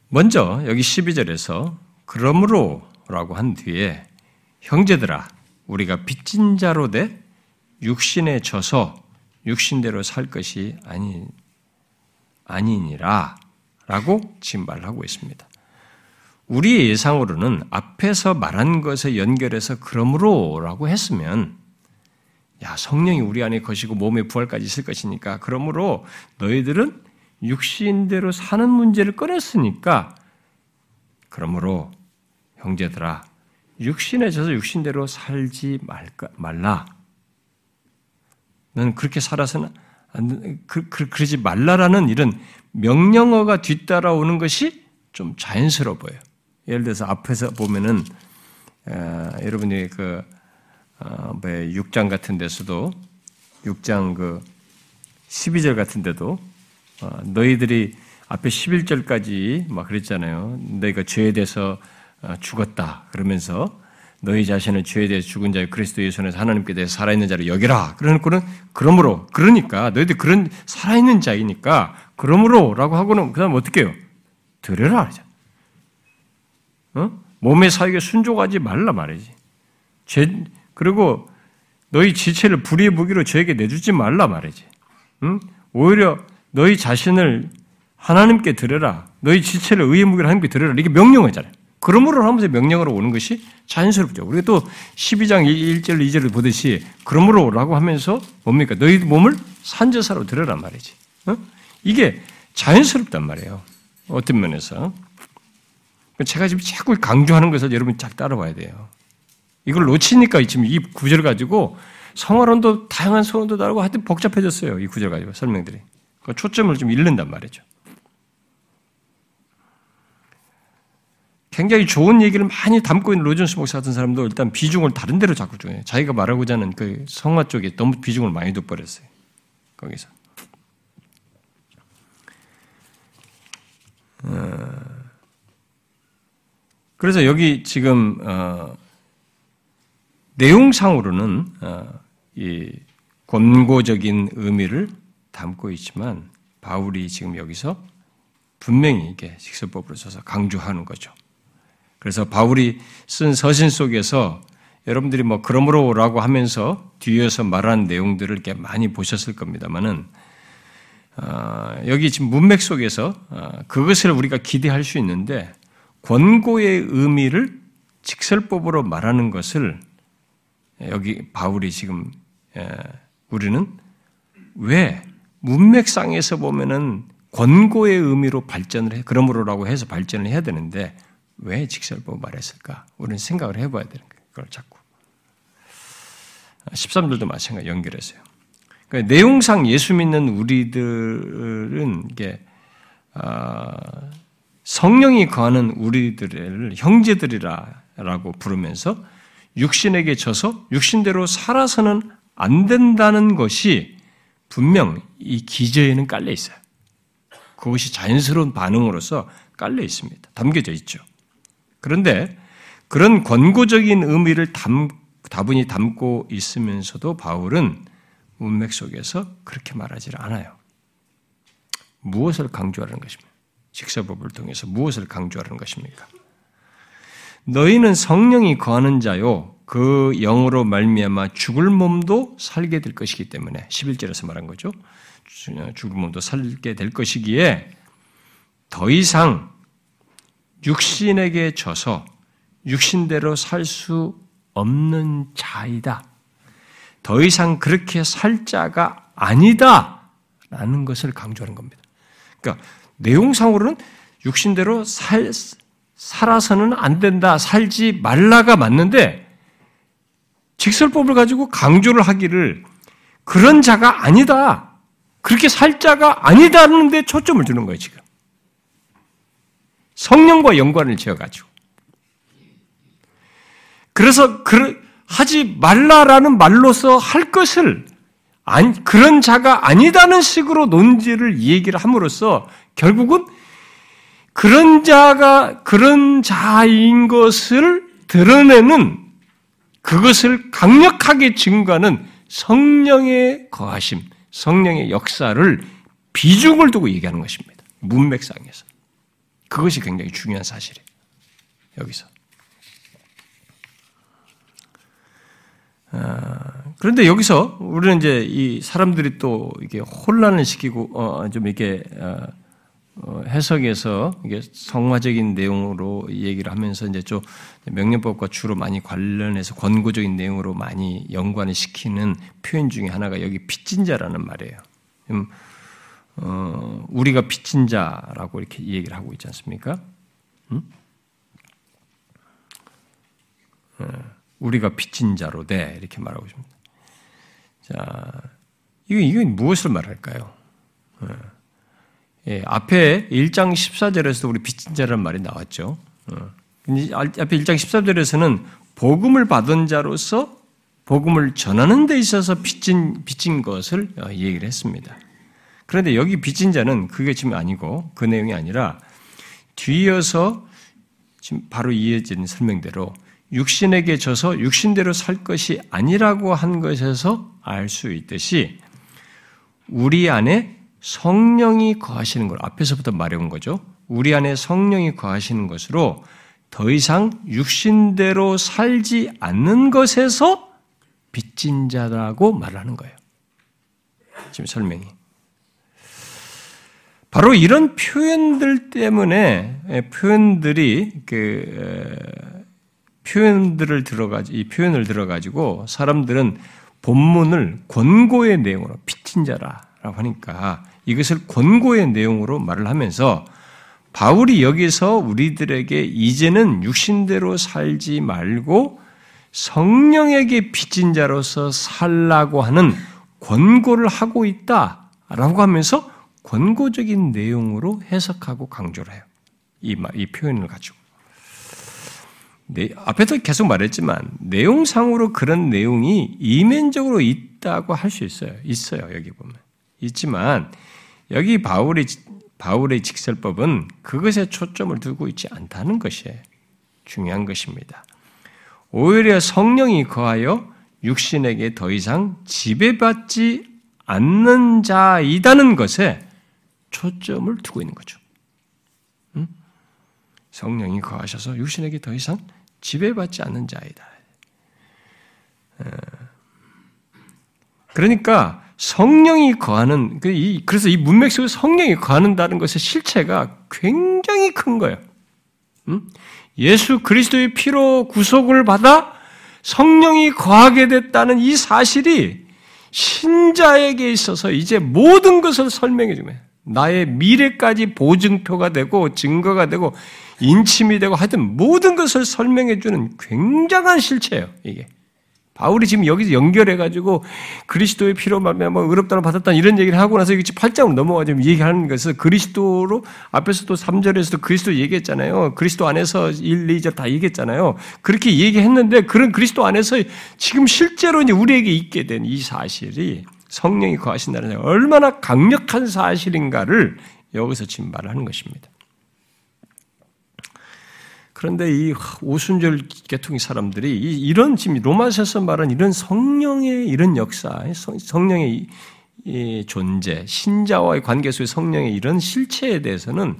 Speaker 1: 먼저 여기 12절에서 그러므로라고 한 뒤에 형제들아 우리가 빚진 자로 돼 육신에 져서 육신대로 살 것이 아니 아니니라라고 지금 말하고 있습니다. 우리의 예상으로는 앞에서 말한 것에 연결해서 그러므로라고 했으면 야 성령이 우리 안에 거시고 몸에 부활까지 있을 것이니까 그러므로 너희들은 육신대로 사는 문제를 꺼냈으니까 그러므로 형제들아 육신에 져서 육신대로 살지 말까, 말라. 넌 그렇게 살아서는 그, 그, 그러지 말라라는 이런 명령어가 뒤따라오는 것이 좀 자연스러워 보여요. 예를 들어서 앞에서 보면은 어, 여러분이 그 어, 뭐 6장 같은 데서도 6장 그 12절 같은 데도 어, 너희들이 앞에 11절까지 막 그랬잖아요. 너희가 죄에 대해서 어, 죽었다. 그러면서 너희 자신을 죄에 대해 죽은 자의 그리스도 예수 안에서 하나님께 대해서 살아있는 자를 여기라. 그러는 그러므로 그러니까 너희들 그런 살아있는 자이니까 그러므로라고 하고는 그다음 어떻게 해요? 들으라 하자. 어? 몸의 사역에 순종하지 말라 말이지. 죄 그리고 너희 지체를 불의의 무기로 저에게 내주지 말라 말이지. 응? 오히려 너희 자신을 하나님께 드려라. 너희 지체를 의의 무기로 하나님께 드려라. 이게 명령이잖아요. 그러므로 하면서 명령으로 오는 것이 자연스럽죠. 우리가 또 12장 1절, 2절을 보듯이 그러므로라고 하면서 뭡니까? 너희 몸을 산제사로 드려란 말이지. 어? 이게 자연스럽단 말이에요. 어떤 면에서. 제가 지금 자꾸 강조하는 것을 여러분 잘 따라와야 돼요. 이걸 놓치니까 지금 이 구절 가지고 성화론도 다양한 성론도 다르고 하여튼 복잡해졌어요. 이 구절 가지고 설명들이. 그 초점을 좀 잃는단 말이죠. 굉장히 좋은 얘기를 많이 담고 있는 로전스 목사 같은 사람도 일단 비중을 다른 데로 자꾸 줘요. 자기가 말하고자 하는 그 성화 쪽에 너무 비중을 많이 둬버렸어요. 거기서. 어, 그래서 여기 지금 어, 내용상으로는 어, 이 권고적인 의미를 담고 있지만 바울이 지금 여기서 분명히 이게 직설법으로 써서 강조하는 거죠. 그래서 바울이 쓴 서신 속에서 여러분들이 뭐 그러므로라고 하면서 뒤에서 말한 내용들을 이렇게 많이 보셨을 겁니다만은 어, 여기 지금 문맥 속에서 어, 그것을 우리가 기대할 수 있는데 권고의 의미를 직설법으로 말하는 것을 여기 바울이 지금 에, 우리는 왜 문맥상에서 보면은 권고의 의미로 발전을 해 그러므로라고 해서 발전을 해야 되는데 왜 직설법 말했을까? 우리는 생각을 해봐야 되는 거예요. 그걸 자꾸. 13절도 마찬가지 연결해서요. 그러니까 내용상 예수 믿는 우리들은 이게 아, 성령이 거하는 우리들을 형제들이라고 부르면서 육신에게 져서 육신대로 살아서는 안 된다는 것이 분명 이 기저에는 깔려 있어요. 그것이 자연스러운 반응으로서 깔려 있습니다. 담겨져 있죠. 그런데 그런 권고적인 의미를 담, 다분히 담고 있으면서도 바울은 문맥 속에서 그렇게 말하지 않아요. 무엇을 강조하는 것입니까? 직서법을 통해서 무엇을 강조하는 것입니까? 너희는 성령이 거하는 자요 그 영으로 말미암아 죽을 몸도 살게 될 것이기 때문에 11절에서 말한 거죠. 죽을 몸도 살게 될 것이기에 더 이상 육신에게 져서 육신대로 살 수 없는 자이다. 더 이상 그렇게 살 자가 아니다. 라는 것을 강조하는 겁니다. 그러니까 내용상으로는 육신대로 살, 살아서는 안 된다, 살지 말라가 맞는데 직설법을 가지고 강조를 하기를 그런 자가 아니다. 그렇게 살 자가 아니다는 데 초점을 두는 거예요, 지금. 성령과 연관을 지어가지고. 그래서 그, 하지 말라라는 말로서 할 것을 아니, 그런 자가 아니다는 식으로 논지를 얘기를 함으로써 결국은 그런 자가 그런 자인 것을 드러내는 그것을 강력하게 증거하는 성령의 거하심, 성령의 역사를 비중을 두고 얘기하는 것입니다. 문맥상에서. 그것이 굉장히 중요한 사실이에요. 여기서. 아, 그런데 여기서 우리는 이제 이 사람들이 또 이게 혼란을 시키고 어, 좀 이렇게 어, 어, 해석에서 이게 성화적인 내용으로 얘기를 하면서 이제 좀 명령법과 주로 많이 관련해서 권고적인 내용으로 많이 연관을 시키는 표현 중에 하나가 여기 빚진 자라는 말이에요. 음, 어, 우리가 빚진 자라고 이렇게 얘기를 하고 있지 않습니까? 음? 어, 우리가 빚진 자로 돼 이렇게 말하고 있습니다. 자, 이거 이건 무엇을 말할까요? 어. 예, 앞에 1장 14절에서도 우리 빚진 자라는 말이 나왔죠. 어. 앞에 1장 14절에서는 복음을 받은 자로서 복음을 전하는 데 있어서 빚진, 빚진 것을 어, 얘기를 했습니다. 그런데 여기 빚진 자는 그게 지금 아니고 그 내용이 아니라 뒤이어서 지금 바로 이어진 설명대로 육신에게 져서 육신대로 살 것이 아니라고 한 것에서 알 수 있듯이 우리 안에 성령이 거하시는 걸 앞에서부터 말해온 거죠. 우리 안에 성령이 거하시는 것으로 더 이상 육신대로 살지 않는 것에서 빚진 자라고 말하는 거예요. 지금 설명이. 바로 이런 표현들 때문에 예, 표현들이 그 표현들을 들어가지 이 표현을 들어가지고 사람들은 본문을 권고의 내용으로 빚진 자라라고 하니까 이것을 권고의 내용으로 말을 하면서 바울이 여기서 우리들에게 이제는 육신대로 살지 말고 성령에게 빚진 자로서 살라고 하는 권고를 하고 있다라고 하면서 권고적인 내용으로 해석하고 강조를 해요. 이, 이 표현을 가지고. 네, 앞에서 계속 말했지만 내용상으로 그런 내용이 이면적으로 있다고 할 수 있어요. 있어요. 여기 보면. 있지만 여기 바울의 바울의 직설법은 그것에 초점을 두고 있지 않다는 것이 중요한 것입니다. 오히려 성령이 거하여 육신에게 더 이상 지배받지 않는 자이다는 것에 초점을 두고 있는 거죠. 응? 성령이 거하셔서 육신에게 더 이상 지배받지 않는 자이다. 그러니까 성령이 거하는 그 그래서 이 문맥 속에 성령이 거하는다는 것의 실체가 굉장히 큰 거예요. 예수 그리스도의 피로 구속을 받아 성령이 거하게 됐다는 이 사실이 신자에게 있어서 이제 모든 것을 설명해 주면 나의 미래까지 보증표가 되고 증거가 되고 인침이 되고 하여튼 모든 것을 설명해 주는 굉장한 실체예요, 이게. 바울이 지금 여기서 연결해가지고 그리스도의 피로 말미암아 뭐 의롭다는 받았다 이런 얘기를 하고 나서 이게 8장으로 넘어가지고 얘기하는 것은 그리스도로 앞에서도 3절에서도 그리스도 얘기했잖아요. 그리스도 안에서 1, 2절 다 얘기했잖아요. 그렇게 얘기했는데 그런 그리스도 안에서 지금 실제로 이제 우리에게 있게 된 이 사실이 성령이 거하신다는 얼마나 강력한 사실인가를 여기서 말하는 것입니다. 그런데 이 오순절 계통의 사람들이 이런 지금 로마서에서 말한 이런 성령의 이런 역사, 성령의 존재, 신자와의 관계 속의 성령의 이런 실체에 대해서는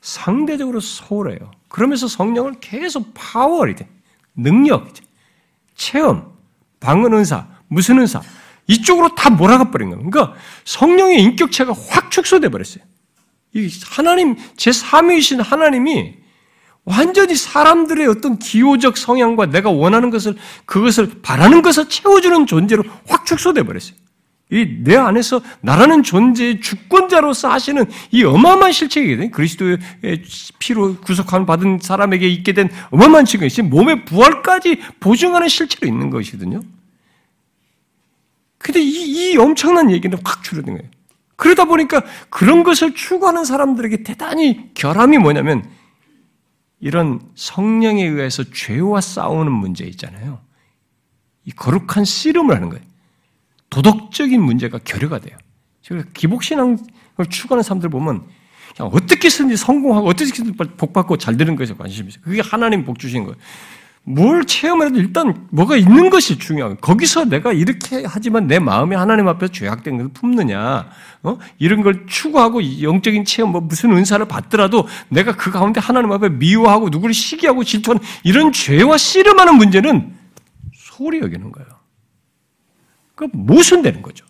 Speaker 1: 상대적으로 소홀해요. 그러면서 성령을 계속 파워리 능력, 체험, 방언 은사, 무슨 은사 이쪽으로 다 몰아가 버린 거예요. 그러니까 성령의 인격체가 확 축소돼 버렸어요. 이 하나님 제 3위이신 하나님이 완전히 사람들의 어떤 기호적 성향과 내가 원하는 것을 그것을 바라는 것을 채워주는 존재로 확 축소돼 버렸어요. 이 내 안에서 나라는 존재의 주권자로서 하시는 이 어마어마한 실체이거든요. 그리스도의 피로 구속함 받은 사람에게 있게 된 어마어마한 측면이 몸의 부활까지 보증하는 실체로 있는 것이거든요. 근데 이, 이 엄청난 얘기는 확 줄어든 거예요. 그러다 보니까 그런 것을 추구하는 사람들에게 대단히 결함이 뭐냐면 이런 성령에 의해서 죄와 싸우는 문제 있잖아요. 이 거룩한 씨름을 하는 거예요. 도덕적인 문제가 결여가 돼요. 기복신앙을 추구하는 사람들 보면 어떻게 든지 성공하고 어떻게 든지 복받고 잘 되는 것에 관심이 있어요. 그게 하나님 복 주신 거예요. 뭘 체험해도 일단 뭐가 있는 것이 중요한 거기서 내가 이렇게 하지만 내 마음이 하나님 앞에서 죄악된 것을 품느냐, 어? 이런 걸 추구하고 영적인 체험, 뭐 무슨 은사를 받더라도 내가 그 가운데 하나님 앞에 미워하고 누구를 시기하고 질투하는 이런 죄와 씨름하는 문제는 소홀히 여기는 거예요. 그 모순되는 거죠.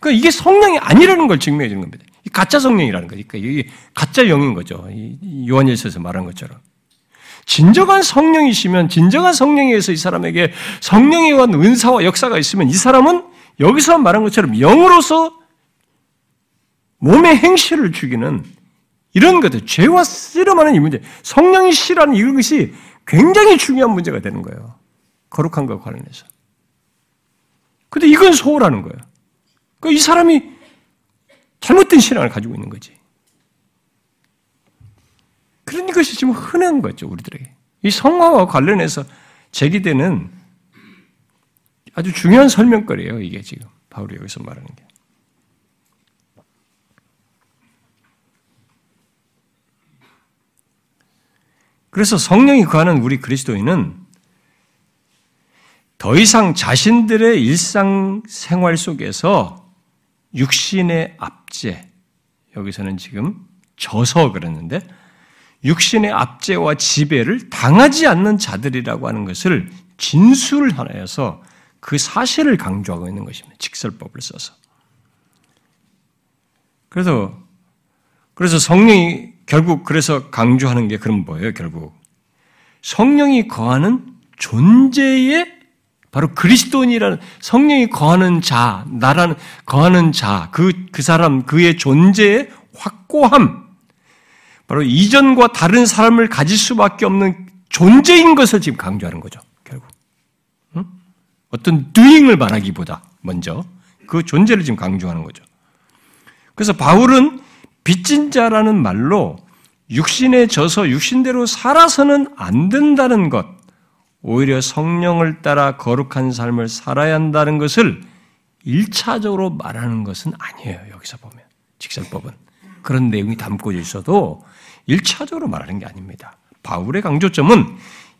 Speaker 1: 그러니까 이게 성령이 아니라는 걸 증명해 주는 겁니다. 가짜 성령이라는 거니까 그러니까 이게 가짜 영인 거죠. 요한일서에서 말한 것처럼. 진정한 성령이시면 진정한 성령에 의해서 이 사람에게 성령에 의한 은사와 역사가 있으면 이 사람은 여기서 말한 것처럼 영으로서 몸의 행실을 죽이는 이런 것들, 죄와 씨름하는 이 문제, 성령이 씨라는 이것이 굉장히 중요한 문제가 되는 거예요. 거룩한 것과 관련해서. 근데 이건 소홀하는 거예요. 그러니까 이 사람이 잘못된 신앙을 가지고 있는 거지. 그런 것이 지금 흔한 거죠, 우리들에게. 이 성화와 관련해서 제기되는 아주 중요한 설명거리예요, 이게 지금. 바울이 여기서 말하는 게. 그래서 성령이 거하는 우리 그리스도인은 더 이상 자신들의 일상 생활 속에서 육신의 압제, 여기서는 지금 져서 그랬는데, 육신의 압제와 지배를 당하지 않는 자들이라고 하는 것을 진술을 하여서 그 사실을 강조하고 있는 것입니다. 직설법을 써서. 그래서 그래서 성령이 결국 그래서 강조하는 게 그럼 뭐예요? 결국 성령이 거하는 존재의 바로 그리스도인이라는 성령이 거하는 자, 나라는 거하는 자, 그, 그 사람, 그의 존재의 확고함, 바로 이전과 다른 사람을 가질 수밖에 없는 존재인 것을 지금 강조하는 거죠. 결국 응? 어떤 doing을 말하기보다 먼저 그 존재를 지금 강조하는 거죠. 그래서 바울은 빚진 자라는 말로 육신에 져서 육신대로 살아서는 안 된다는 것, 오히려 성령을 따라 거룩한 삶을 살아야 한다는 것을 일차적으로 말하는 것은 아니에요. 여기서 보면 직설법은 그런 내용이 담고 있어도 1차적으로 말하는 게 아닙니다. 바울의 강조점은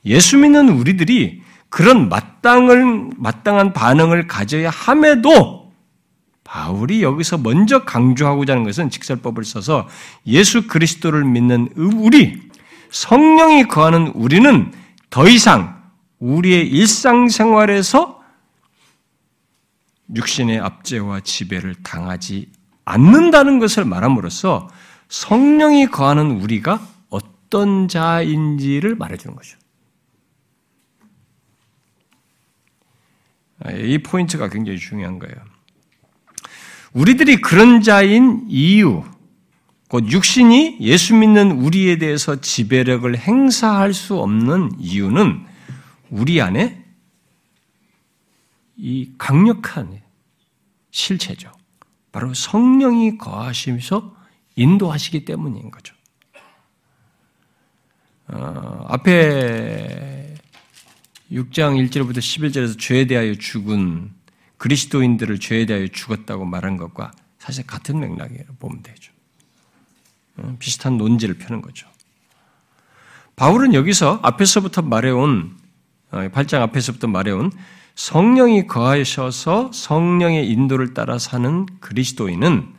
Speaker 1: 예수 믿는 우리들이 그런 마땅을, 마땅한 반응을 가져야 함에도 바울이 여기서 먼저 강조하고자 하는 것은 직설법을 써서 예수 그리스도를 믿는 우리, 성령이 거하는 우리는 더 이상 우리의 일상생활에서 육신의 압제와 지배를 당하지 않는다는 것을 말함으로써 성령이 거하는 우리가 어떤 자인지를 말해주는 거죠. 이 포인트가 굉장히 중요한 거예요. 우리들이 그런 자인 이유, 곧 육신이 예수 믿는 우리에 대해서 지배력을 행사할 수 없는 이유는 우리 안에 이 강력한 실체죠. 바로 성령이 거하시면서 인도하시기 때문인 거죠. 어, 앞에 6장 1절부터 11절에서 죄에 대하여 죽은 그리스도인들을 죄에 대하여 죽었다고 말한 것과 사실 같은 맥락이에요. 보면 되죠. 어, 비슷한 논지를 펴는 거죠. 바울은 여기서 앞에서부터 말해온 8장 어, 앞에서부터 말해온 성령이 거하셔서 성령의 인도를 따라 사는 그리스도인은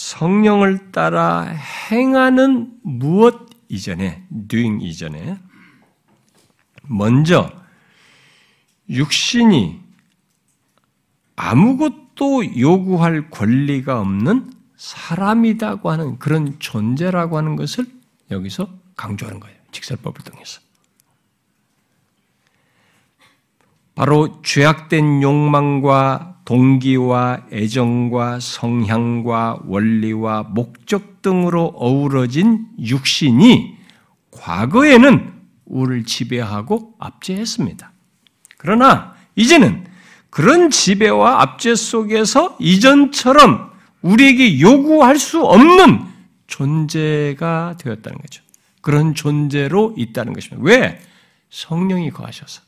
Speaker 1: 성령을 따라 행하는 무엇 이전에, doing 이전에, 먼저 육신이 아무것도 요구할 권리가 없는 사람이라고 하는 그런 존재라고 하는 것을 여기서 강조하는 거예요. 직설법을 통해서. 바로 죄악된 욕망과 동기와 애정과 성향과 원리와 목적 등으로 어우러진 육신이 과거에는 우리를 지배하고 압제했습니다. 그러나 이제는 그런 지배와 압제 속에서 이전처럼 우리에게 요구할 수 없는 존재가 되었다는 거죠. 그런 존재로 있다는 것입니다. 왜? 성령이 거하셔서.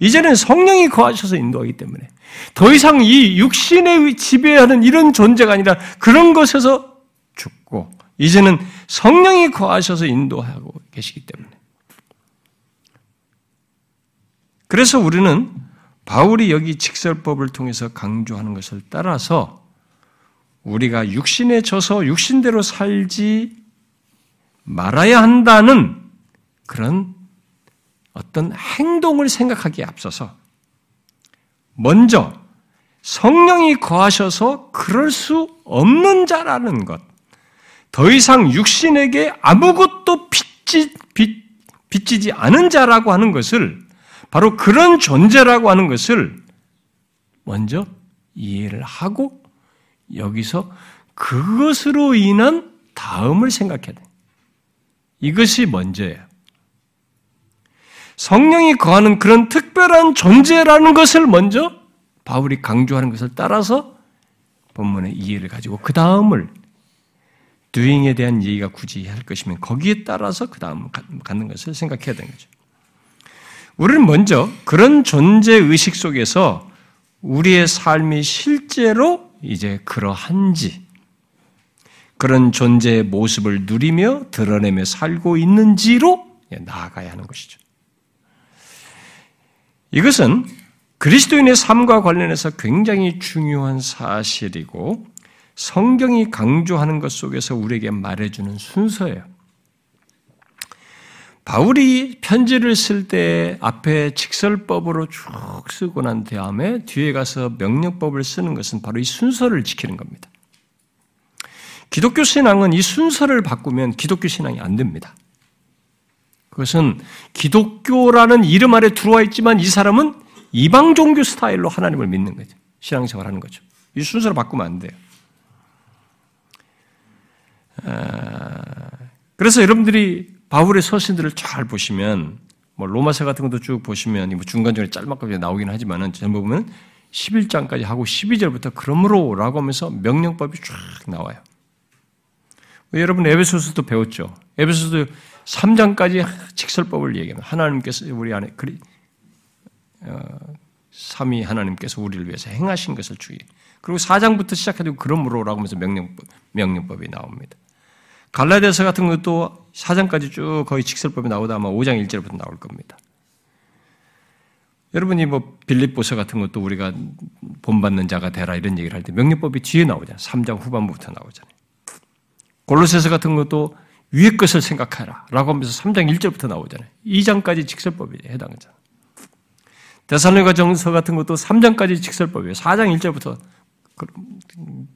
Speaker 1: 이제는 성령이 거하셔서 인도하기 때문에 더 이상 이 육신의 지배하는 이런 존재가 아니라 그런 것에서 죽고 이제는 성령이 거하셔서 인도하고 계시기 때문에. 그래서 우리는 바울이 여기 직설법을 통해서 강조하는 것을 따라서 우리가 육신에 져서 육신대로 살지 말아야 한다는 그런 어떤 행동을 생각하기에 앞서서 먼저 성령이 거하셔서 그럴 수 없는 자라는 것, 더 이상 육신에게 아무것도 빚지, 빚, 빚지지 않은 자라고 하는 것을 바로 그런 존재라고 하는 것을 먼저 이해를 하고 여기서 그것으로 인한 다음을 생각해야 돼. 이것이 먼저예요. 성령이 거하는 그런 특별한 존재라는 것을 먼저 바울이 강조하는 것을 따라서 본문의 이해를 가지고 그 다음을 두잉에 대한 얘기가 굳이 할 것이면 거기에 따라서 그 다음 갖는 것을 생각해야 되는 거죠. 우리는 먼저 그런 존재 의식 속에서 우리의 삶이 실제로 이제 그러한지 그런 존재의 모습을 누리며 드러내며 살고 있는지로 나아가야 하는 것이죠. 이것은 그리스도인의 삶과 관련해서 굉장히 중요한 사실이고 성경이 강조하는 것 속에서 우리에게 말해주는 순서예요. 바울이 편지를 쓸 때 앞에 직설법으로 쭉 쓰고 난 다음에 뒤에 가서 명령법을 쓰는 것은 바로 이 순서를 지키는 겁니다. 기독교 신앙은 이 순서를 바꾸면 기독교 신앙이 안 됩니다. 그것은 기독교라는 이름 아래 들어와 있지만 이 사람은 이방 종교 스타일로 하나님을 믿는 거죠. 신앙생활 하는 거죠. 이 순서를 바꾸면 안 돼요. 아, 그래서 여러분들이 바울의 서신들을 잘 보시면 뭐 로마서 같은 것도 쭉 보시면 뭐 중간중간에 짤막하게 나오긴 하지만은 전부 보면 11장까지 하고 12절부터 그러므로라고 하면서 명령법이 쫙 나와요. 여러분 에베소서도 배웠죠. 에베소서 3장까지 직설법을 얘기합니다. 하나님께서 우리 안에 그리 어, 삼위 하나님께서 우리를 위해서 행하신 것을 주의. 그리고 4장부터 시작해도 그러므로라고 하면서 명령법, 명령법이 나옵니다. 갈라디아서 같은 것도 4장까지 쭉 거의 직설법이 나오다 아마 5장 1절부터 나올 겁니다. 여러분이 뭐 빌립보서 같은 것도 우리가 본받는 자가 되라 이런 얘기를 할 때 명령법이 뒤에 나오잖아요. 3장 후반부부터 나오잖아요. 골로새서 같은 것도 위의 것을 생각하라 라고 하면서 3장 1절부터 나오잖아요. 2장까지 직설법에 해당하잖아요. 대살로가 정서 같은 것도 3장까지 직설법이에요. 4장 1절부터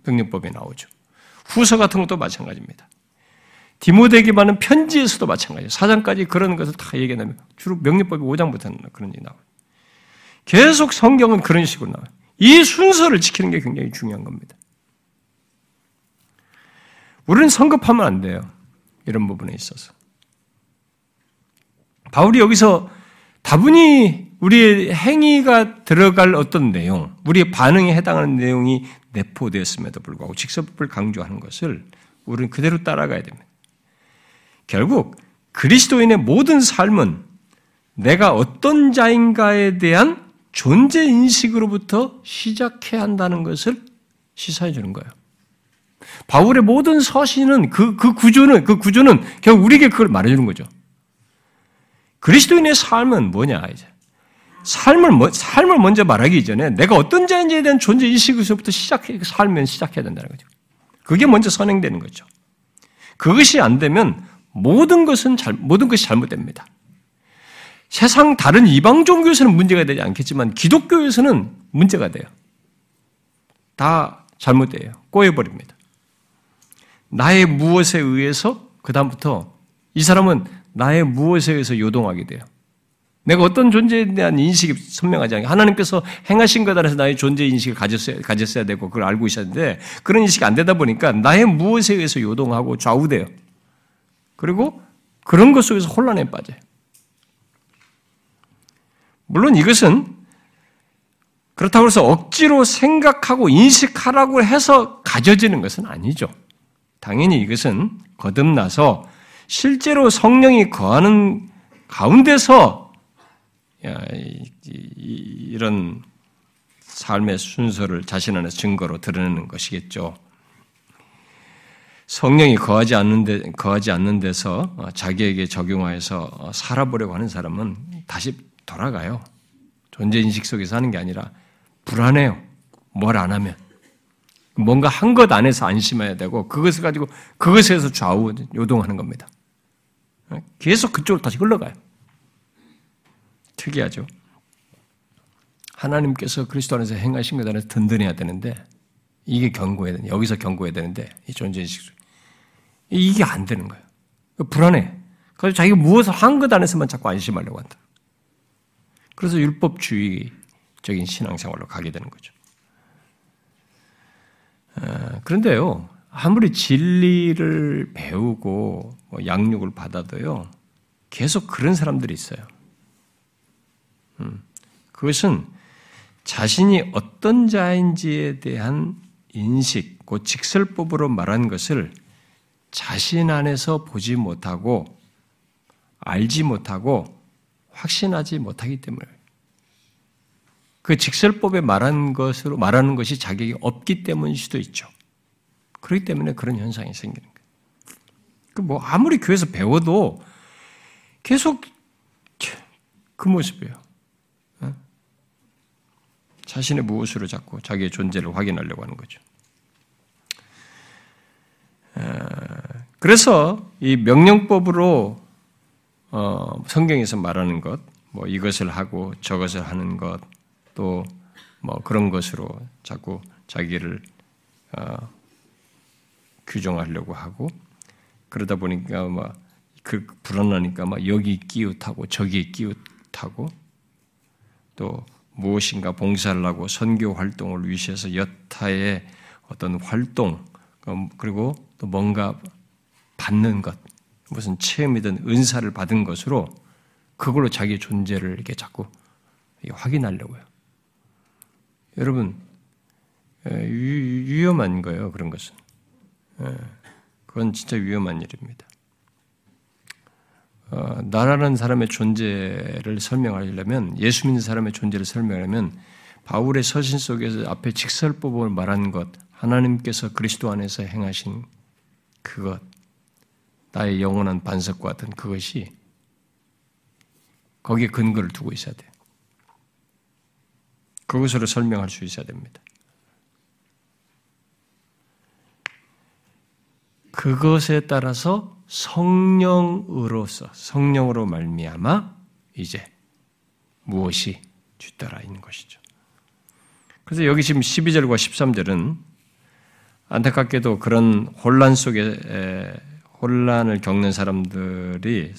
Speaker 1: 병력법이 나오죠. 후서 같은 것도 마찬가지입니다. 받는 편지에서도 마찬가지예요. 4장까지 그런 것을 다 얘기하면 주로 명령법이 5장부터 그런 일이 나와요. 계속 성경은 그런 식으로 나와요. 이 순서를 지키는 게 굉장히 중요한 겁니다. 우리는 성급하면 안 돼요. 이런 부분에 있어서. 바울이 여기서 다분히 우리의 행위가 들어갈 어떤 내용, 우리의 반응에 해당하는 내용이 내포되었음에도 불구하고 직접을 강조하는 것을 우리는 그대로 따라가야 됩니다. 결국 그리스도인의 모든 삶은 내가 어떤 자인가에 대한 존재 인식으로부터 시작해야 한다는 것을 시사해 주는 거예요. 바울의 모든 서신은 그, 그 구조는, 그 구조는 결국 우리에게 그걸 말해주는 거죠. 그리스도인의 삶은 뭐냐, 이제. 삶을, 삶을 먼저 말하기 이전에 내가 어떤 자인지에 대한 존재 인식에서부터 시작해, 살면 시작해야 된다는 거죠. 그게 먼저 선행되는 거죠. 그것이 안 되면 모든 것은 잘, 모든 것이 잘못됩니다. 세상 다른 이방 종교에서는 문제가 되지 않겠지만 기독교에서는 문제가 돼요. 다 잘못돼요. 꼬여버립니다. 나의 무엇에 의해서 그다음부터 이 사람은 나의 무엇에 의해서 요동하게 돼요. 내가 어떤 존재에 대한 인식이 선명하지 않게 하나님께서 행하신 것 안에서 나의 존재 인식을 가졌어야, 가졌어야 되고 그걸 알고 있었는데 그런 인식이 안 되다 보니까 나의 무엇에 의해서 요동하고 좌우돼요. 그리고 그런 것 속에서 혼란에 빠져요. 물론 이것은 그렇다고 해서 억지로 생각하고 인식하라고 해서 가져지는 것은 아니죠. 당연히 이것은 거듭나서 실제로 성령이 거하는 가운데서 이런 삶의 순서를 자신 안에 증거로 드러내는 것이겠죠. 성령이 거하지 않는 데, 거하지 않는 데서 자기에게 적용하여서 살아보려고 하는 사람은 다시 돌아가요. 존재 인식 속에서 하는 게 아니라 불안해요. 뭘 안 하면. 뭔가 한 것 안에서 안심해야 되고 그것을 가지고 그것에서 좌우 요동하는 겁니다. 계속 그쪽으로 다시 흘러가요. 특이하죠. 하나님께서 그리스도 안에서 행하신 것 안에서 든든해야 되는데 이게 경고해야 되는 여기서 경고해야 되는데 이 존재인식 이게 안 되는 거예요. 불안해. 그래서 자기가 무엇을 한 것 안에서만 자꾸 안심하려고 한다. 그래서 율법주의적인 신앙생활로 가게 되는 거죠. 어, 그런데요, 아무리 진리를 배우고 뭐 양육을 받아도요, 계속 그런 사람들이 있어요. 음, 그것은 자신이 어떤 자인지에 대한 인식, 그 직설법으로 말한 것을 자신 안에서 보지 못하고 알지 못하고 확신하지 못하기 때문에 그 직설법에 말한 것으로 말하는 것이 자격이 없기 때문일 수도 있죠. 그렇기 때문에 그런 현상이 생기는 거예요. 그뭐 아무리 교회에서 배워도 계속 그 모습이에요. 어? 자신의 무엇으로 자꾸 자기의 존재를 확인하려고 하는 거죠. 어, 그래서 이 명령법으로 어, 성경에서 말하는 것, 뭐 이것을 하고 저것을 하는 것, 또 뭐 그런 것으로 자꾸 자기를 어, 규정하려고 하고 그러다 보니까 막 그 불안하니까 막 여기 끼웃하고 저기 끼웃하고 또 무엇인가 봉사를 하고 선교 활동을 위시해서 여타의 어떤 활동 어, 그리고 또 뭔가 받는 것 무슨 체험이든 은사를 받은 것으로 그걸로 자기 존재를 이렇게 자꾸 확인하려고요. 여러분 위험한 거예요. 그런 것은 그건 진짜 위험한 일입니다. 어, 나라는 사람의 존재를 설명하려면 예수 믿는 사람의 존재를 설명하려면 바울의 서신 속에서 앞에 직설법을 말한 것 하나님께서 그리스도 안에서 행하신 그것 나의 영원한 반석과 같은 그것이 거기에 근거를 두고 있어야 돼요. 그것으로 설명할 수 있어야 됩니다. 그것에 따라서 성령으로서 성령으로 말미암아 이제 무엇이 뒤따라 있는 것이죠. 그래서 여기 지금 12절과 13절은 안타깝게도 그런 혼란 속에 혼란을 겪는 사람들이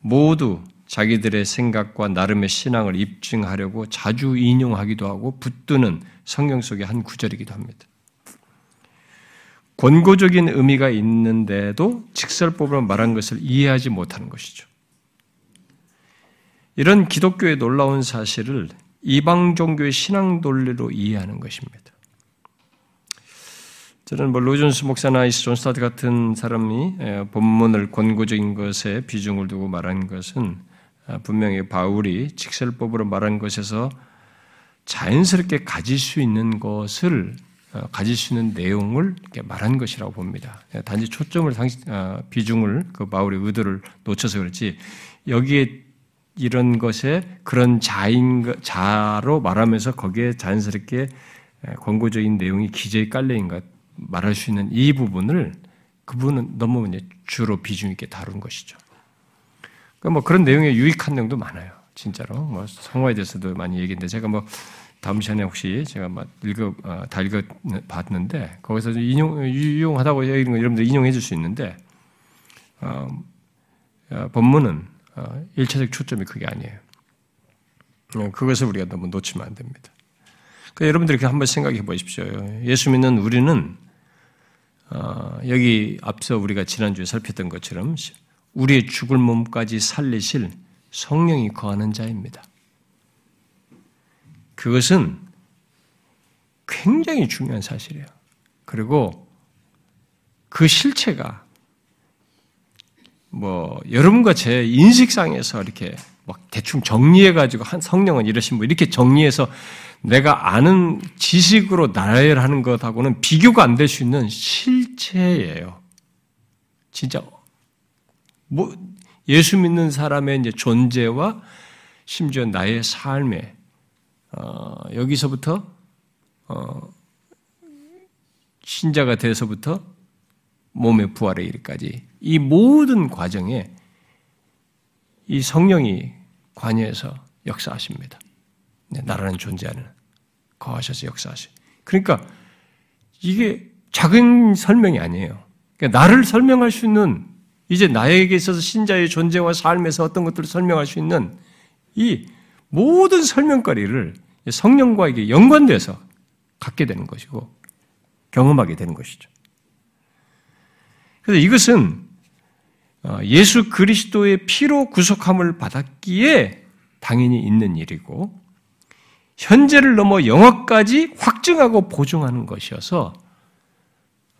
Speaker 1: 모두 자기들의 생각과 나름의 신앙을 입증하려고 자주 인용하기도 하고 붙드는 성경 속의 한 구절이기도 합니다. 권고적인 의미가 있는데도 직설법으로 말한 것을 이해하지 못하는 것이죠. 이런 기독교의 놀라운 사실을 이방 종교의 신앙 논리로 이해하는 것입니다. 저는 뭐 로존스 목사나 이스 존 스토트 같은 사람이 본문을 권고적인 것에 비중을 두고 말한 것은 아, 분명히 바울이 직설법으로 말한 것에서 자연스럽게 가질 수 있는 것을 어, 가질 수 있는 내용을 말한 것이라고 봅니다. 단지 초점을 어, 비중을 그 바울의 의도를 놓쳐서 그렇지 여기에 이런 것에 그런 자인 자로 말하면서 거기에 자연스럽게 권고적인 내용이 기저에 깔려인 것 말할 수 있는 이 부분을 그분은 너무 주로 비중 있게 다룬 것이죠. 그러니까 뭐 그런 내용에 유익한 내용도 많아요. 진짜로 뭐 성화에 대해서도 많이 얘기인데 제가 뭐 다음 시간에 혹시 제가 막 읽어 어, 다 읽어 봤는데 거기서 인용 유용하다고 여러분들 인용해 줄 수 있는데 어, 어, 본문은 어, 일차적 초점이 그게 아니에요. 어, 그것을 우리가 너무 놓치면 안 됩니다. 그러니까 여러분들이 한번 생각해 보십시오. 예수 믿는 우리는 어, 여기 앞서 우리가 지난주에 살폈던 것처럼 우리의 죽을 몸까지 살리실 성령이 거하는 자입니다. 그것은 굉장히 중요한 사실이에요. 그리고 그 실체가 뭐 여러분과 제 인식상에서 이렇게 막 대충 정리해가지고 한 성령은 이러신 분 이렇게 정리해서 내가 아는 지식으로 나열하는 것하고는 비교가 안 될 수 있는 실체예요. 진짜 뭐 예수 믿는 사람의 이제 존재와 심지어 나의 삶에 어, 여기서부터 어, 신자가 돼서부터 몸의 부활에 이르까지 이 모든 과정에 이 성령이 관여해서 역사하십니다. 네, 나라는 존재하는 거하셔서 역사하시. 그러니까 이게 작은 설명이 아니에요. 그러니까 나를 설명할 수 있는 이제 나에게 있어서 신자의 존재와 삶에서 어떤 것들을 설명할 수 있는 이 모든 설명거리를 성령과 이게 연관돼서 갖게 되는 것이고 경험하게 되는 것이죠. 그래서 이것은 어, 예수 그리스도의 피로 구속함을 받았기에 당연히 있는 일이고 현재를 넘어 영어까지 확증하고 보증하는 것이어서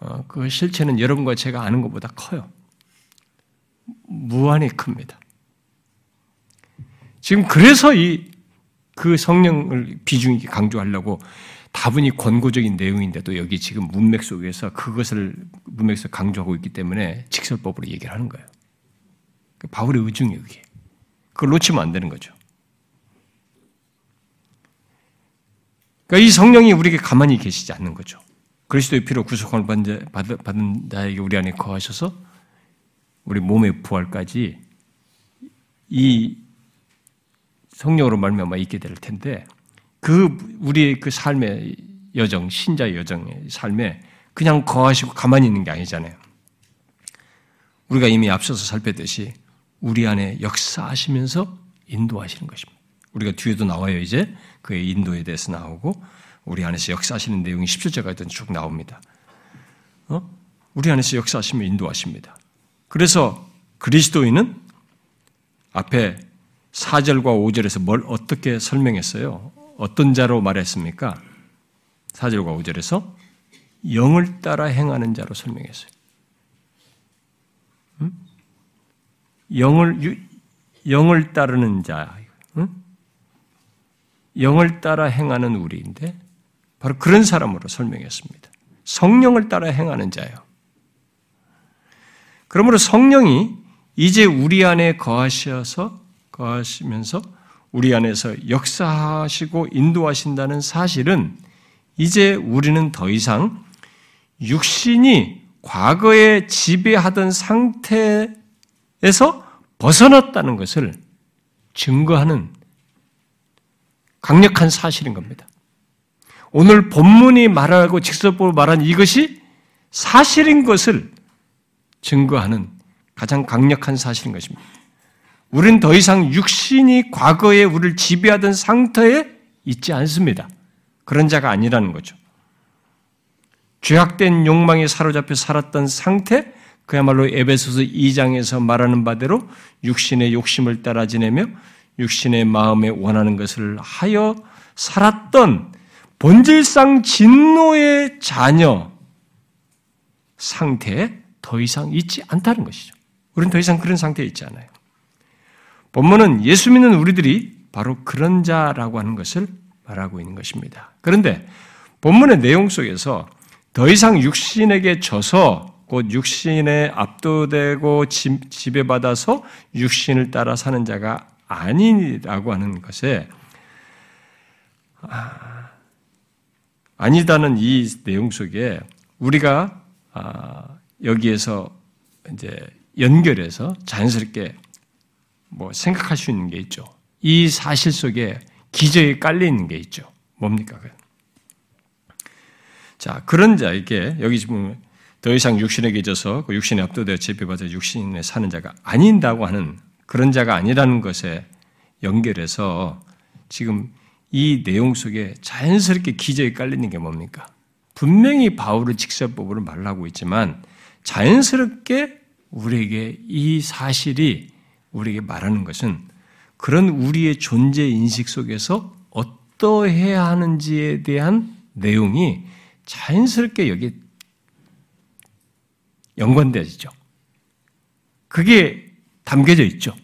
Speaker 1: 어, 그 실체는 여러분과 제가 아는 것보다 커요. 무한히 큽니다. 지금 그래서 이 그 성령을 비중 있게 강조하려고 다분히 권고적인 내용인데도 여기 지금 문맥 속에서 그것을 문맥에서 강조하고 있기 때문에 직설법으로 얘기를 하는 거예요. 그 바울의 의중이 그게. 그걸 놓치면 안 되는 거죠. 그러니까 이 성령이 우리에게 가만히 계시지 않는 거죠. 그리스도의 피로 구속함을 받은 자에게 우리 안에 거하셔서 우리 몸의 부활까지 이 성령으로 말미암아 있게 될 텐데 그 우리의 그 삶의 여정, 신자 여정의 삶에 그냥 거하시고 가만히 있는 게 아니잖아요. 우리가 이미 앞서서 살폈듯이 우리 안에 역사하시면서 인도하시는 것입니다. 우리가 뒤에도 나와요, 이제. 그의 인도에 대해서 나오고, 우리 안에서 역사하시는 내용이 17절까지 쭉 나옵니다. 어? 우리 안에서 역사하시면 인도하십니다. 그래서 그리스도인은 앞에 4절과 5절에서 뭘 어떻게 설명했어요? 어떤 자로 말했습니까? 4절과 5절에서 영을 따라 행하는 자로 설명했어요. 응? 영을, 영을 따르는 자, 응? 영을 따라 행하는 우리인데, 바로 그런 사람으로 설명했습니다. 성령을 따라 행하는 자예요. 그러므로 성령이 이제 우리 안에 거하셔서 거하시면서 우리 안에서 역사하시고 인도하신다는 사실은 이제 우리는 더 이상 육신이 과거에 지배하던 상태에서 벗어났다는 것을 증거하는 강력한 사실인 겁니다. 오늘 본문이 말하고 직접적으로 말한 이것이 사실인 것을 증거하는 가장 강력한 사실인 것입니다. 우리는 더 이상 육신이 과거에 우리를 지배하던 상태에 있지 않습니다. 그런 자가 아니라는 거죠. 죄악된 욕망에 사로잡혀 살았던 상태, 그야말로 에베소서 2장에서 말하는 바대로 육신의 욕심을 따라 지내며 육신의 마음에 원하는 것을 하여 살았던 본질상 진노의 자녀 상태에 더 이상 있지 않다는 것이죠. 우리는 더 이상 그런 상태에 있지 않아요. 본문은 예수 믿는 우리들이 바로 그런 자라고 하는 것을 말하고 있는 것입니다. 그런데 본문의 내용 속에서 더 이상 육신에게 져서 곧 육신에 압도되고 지배받아서 육신을 따라 사는 자가 아니라고 하는 것에 아, 아니다는 이 내용 속에 우리가 아, 여기에서 이제 연결해서 자연스럽게 뭐 생각할 수 있는 게 있죠. 이 사실 속에 기저에 깔려 있는 게 있죠. 뭡니까? 자, 그런 자에게 여기 지금 더 이상 육신에 게 져서 그 육신에 압도되어 제비받아 육신에 사는 자가 아닌다고 하는 그런 자가 아니라는 것에 연결해서 지금 이 내용 속에 자연스럽게 기저에 깔리는 게 뭡니까? 분명히 바울의 직설법으로 말 하고 있지만 자연스럽게 우리에게 이 사실이 우리에게 말하는 것은 그런 우리의 존재 인식 속에서 어떠해야 하는지에 대한 내용이 자연스럽게 여기 연관되어지죠. 그게 담겨져 있죠.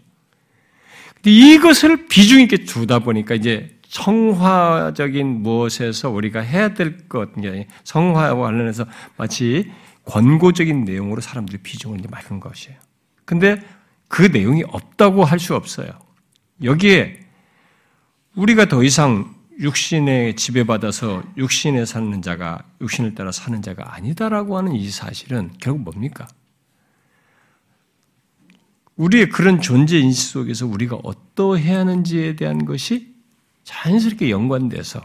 Speaker 1: 근데 이것을 비중 있게 두다 보니까 이제 성화적인 무엇에서 우리가 해야 될 것, 성화와 관련해서 마치 권고적인 내용으로 사람들이 비중을 많은 것이에요. 근데 그 내용이 없다고 할 수 없어요. 여기에 우리가 더 이상 육신에 지배받아서 육신에 사는 자가 육신을 따라 사는 자가 아니다라고 하는 이 사실은 결국 뭡니까? 우리의 그런 존재 인식 속에서 우리가 어떠해야 하는지에 대한 것이 자연스럽게 연관돼서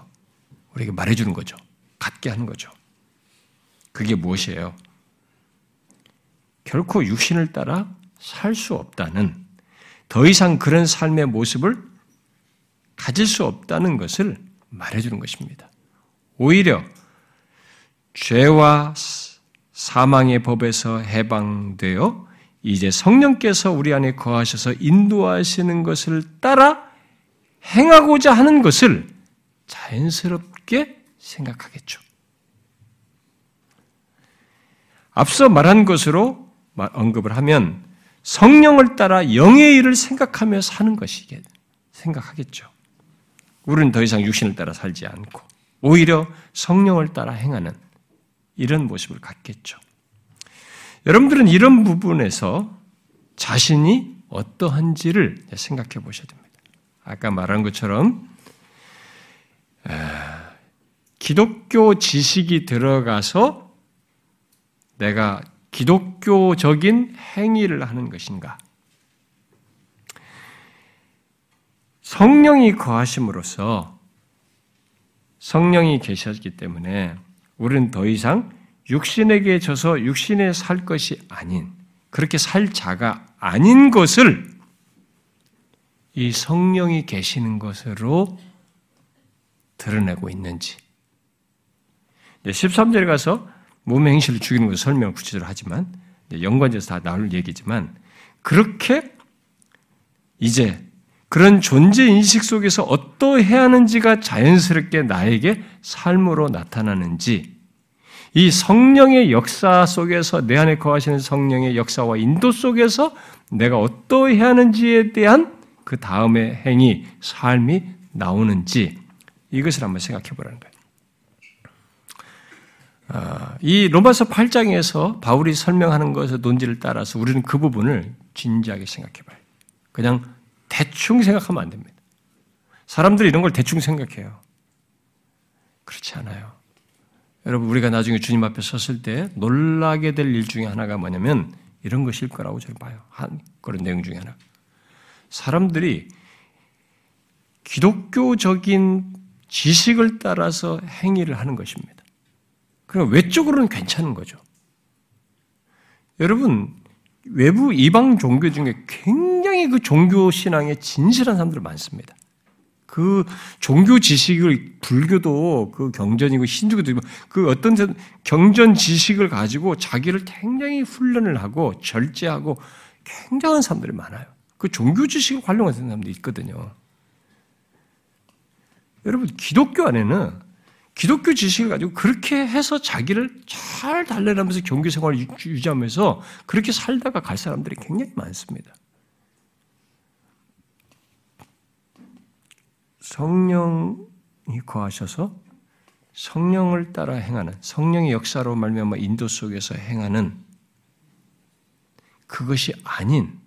Speaker 1: 우리에게 말해주는 거죠. 갖게 하는 거죠. 그게 무엇이에요? 결코 육신을 따라 살 수 없다는 더 이상 그런 삶의 모습을 가질 수 없다는 것을 말해주는 것입니다. 오히려 죄와 사망의 법에서 해방되어 이제 성령께서 우리 안에 거하셔서 인도하시는 것을 따라 행하고자 하는 것을 자연스럽게 생각하겠죠. 앞서 말한 것으로 언급을 하면 성령을 따라 영의 일을 생각하며 사는 것이겠 생각하겠죠. 우리는 더 이상 육신을 따라 살지 않고 오히려 성령을 따라 행하는 이런 모습을 갖겠죠. 여러분들은 이런 부분에서 자신이 어떠한지를 생각해 보셔야 됩니다. 아까 말한 것처럼 기독교 지식이 들어가서 내가 기독교적인 행위를 하는 것인가? 성령이 거하심으로써 성령이 계셨기 때문에 우리는 더 이상 육신에게 져서 육신에 살 것이 아닌 그렇게 살 자가 아닌 것을 이 성령이 계시는 것으로 드러내고 있는지. 13절에 가서 몸의 행실을 죽이는 것을 설명을 구체적으로 하지만 연관돼서 다 나올 얘기지만 그렇게 이제 그런 존재 인식 속에서 어떠해야 하는지가 자연스럽게 나에게 삶으로 나타나는지 이 성령의 역사 속에서 내 안에 거하시는 성령의 역사와 인도 속에서 내가 어떠해야 하는지에 대한 그 다음의 행위, 삶이 나오는지 이것을 한번 생각해 보라는 거예요. 아, 이 로마서 8장에서 바울이 설명하는 것의 논지를 따라서 우리는 그 부분을 진지하게 생각해 봐요. 그냥 대충 생각하면 안 됩니다. 사람들이 이런 걸 대충 생각해요. 그렇지 않아요. 여러분, 우리가 나중에 주님 앞에 섰을 때 놀라게 될 일 중에 하나가 뭐냐면 이런 것일 거라고 저는 봐요. 한 그런 내용 중에 하나. 사람들이 기독교적인 지식을 따라서 행위를 하는 것입니다. 그럼 외적으로는 괜찮은 거죠. 여러분, 외부 이방 종교 중에 굉장히 그 종교 신앙에 진실한 사람들 많습니다. 그 종교 지식을 불교도 그 경전이고 힌두교도 그 어떤 경전 지식을 가지고 자기를 굉장히 훈련을 하고 절제하고 굉장한 사람들이 많아요. 그 종교 지식을 활용하는 사람도 있거든요. 여러분 기독교 안에는 기독교 지식을 가지고 그렇게 해서 자기를 잘 달래라면서 경기 생활을 유지하면서 그렇게 살다가 갈 사람들이 굉장히 많습니다. 성령이 거하셔서 성령을 따라 행하는 성령의 역사로 말미암아 인도 속에서 행하는 그것이 아닌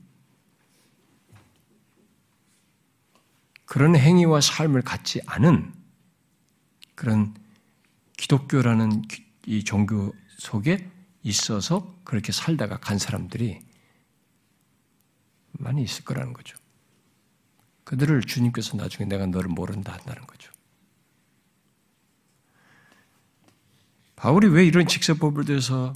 Speaker 1: 그런 행위와 삶을 갖지 않은 그런 기독교라는 이 종교 속에 있어서 그렇게 살다가 간 사람들이 많이 있을 거라는 거죠. 그들을 주님께서 나중에 내가 너를 모른다 한다는 거죠. 바울이 왜 이런 직설법을 대해서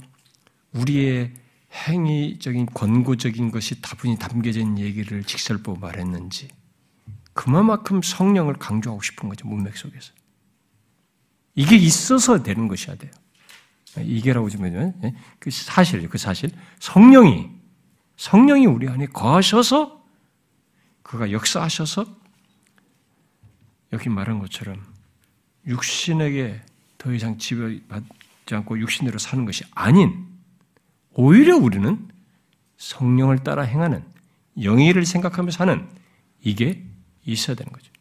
Speaker 1: 우리의 행위적인 권고적인 것이 다분히 있는 얘기를 직설법 말했는지 그만큼 성령을 강조하고 싶은 거죠 문맥 속에서 이게 있어서 되는 것이야 돼요. 이게라고 좀 예? 그 사실, 그 사실 성령이 성령이 우리 안에 거하셔서 그가 역사하셔서 여기 말한 것처럼 육신에게 더 이상 지배받지 않고 육신대로 사는 것이 아닌 오히려 우리는 성령을 따라 행하는 영의를 생각하며 사는 이게 있어야 되는 거죠.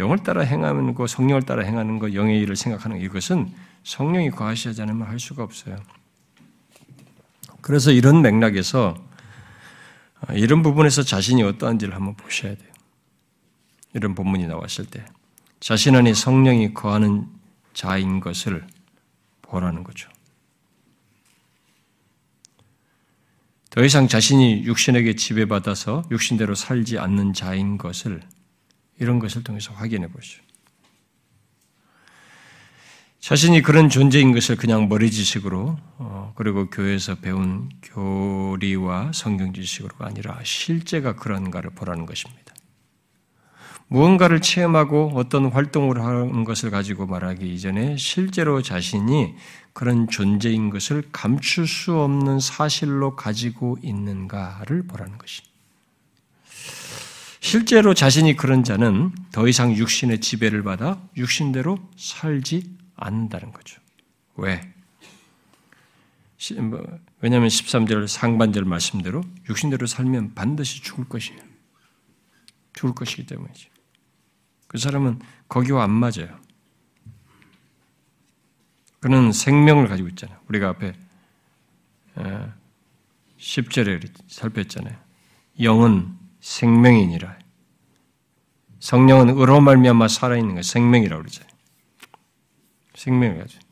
Speaker 1: 영을 따라 행하는 거, 성령을 따라 행하는 거, 영의 일을 생각하는 이것은 성령이 거하시지 않으면 할 수가 없어요. 그래서 이런 맥락에서 이런 부분에서 자신이 어떠한지를 한번 보셔야 돼요. 이런 본문이 나왔을 때 자신 안에 성령이 거하는 자인 것을 보라는 거죠. 더 이상 자신이 육신에게 지배받아서 육신대로 살지 않는 자인 것을 이런 것을 통해서 확인해 보시죠. 자신이 그런 존재인 것을 그냥 머리 지식으로 어, 그리고 교회에서 배운 교리와 성경 지식으로가 아니라 실제가 그런가를 보라는 것입니다. 무언가를 체험하고 어떤 활동을 하는 것을 가지고 말하기 이전에 실제로 자신이 그런 존재인 것을 감출 수 없는 사실로 가지고 있는가를 보라는 것이. 실제로 자신이 그런 자는 더 이상 육신의 지배를 받아 육신대로 살지 않는다는 거죠. 왜? 뭐, 왜냐하면 13절 상반절 말씀대로 육신대로 살면 반드시 죽을 것이에요. 죽을 것이기 때문이죠. 그 사람은 거기와 안 맞아요. 그는 생명을 가지고 있잖아요. 우리가 앞에 10절에 살폈잖아요. 영은 생명이니라. 성령은 의로 말미암아 살아있는 거 생명이라고. 생명을 가지고.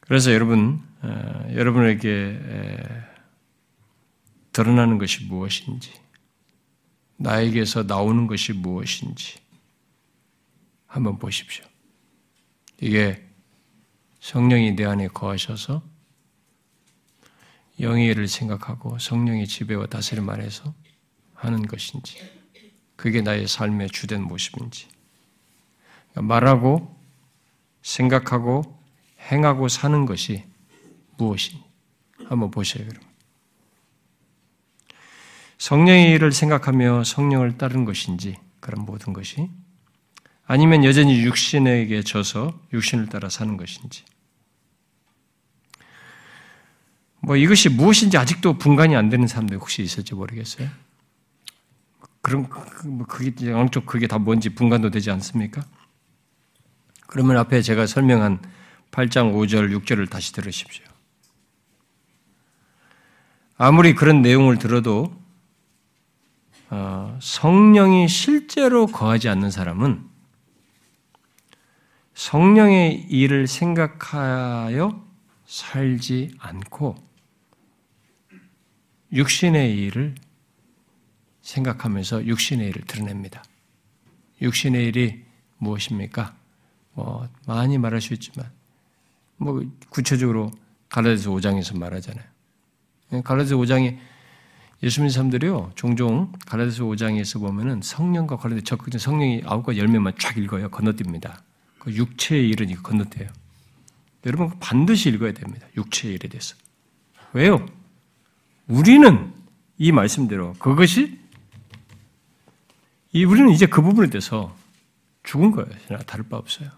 Speaker 1: 그래서 여러분, 어, 여러분에게 드러나는 것이 무엇인지, 나에게서 나오는 것이 무엇인지 한번 보십시오. 이게 성령이 내 안에 거하셔서 영의 일을 생각하고 성령의 지배와 다스림 안에서 하는 것인지, 그게 나의 삶의 주된 모습인지, 그러니까 말하고 생각하고 행하고 사는 것이 무엇인지 한번 보셔요, 여러분. 성령의 일을 생각하며 성령을 따른 것인지 그런 모든 것이 아니면 여전히 육신에게 져서 육신을 따라 사는 것인지 뭐 이것이 무엇인지 아직도 분간이 안 되는 사람들 혹시 있을지 모르겠어요. 그럼 뭐 그게 양쪽 그게 다 뭔지 분간도 되지 않습니까? 그러면 앞에 제가 설명한 8장 5절 6절을 다시 들으십시오. 아무리 그런 내용을 들어도 어, 성령이 실제로 거하지 않는 사람은 성령의 일을 생각하여 살지 않고 육신의 일을 생각하면서 육신의 일을 드러냅니다. 육신의 일이 무엇입니까? 뭐 많이 말할 수 있지만 뭐 구체적으로 갈라디아서 5장에서 말하잖아요. 갈라디아서 5장에 예수 님는 사람들이요, 종종 갈라디아서 5장에서 보면은 성령과 관련된 적극적 성령이 아홉과 열매만 쫙 읽어요. 건너뜁니다. 그 육체의 일은 이거 건너뛰어요. 여러분 반드시 읽어야 됩니다. 육체의 일에 대해서. 왜요? 우리는 이 말씀대로 그것이 이 우리는 이제 그 부분에 대해서 죽은 거예요. 다를 바 없어요.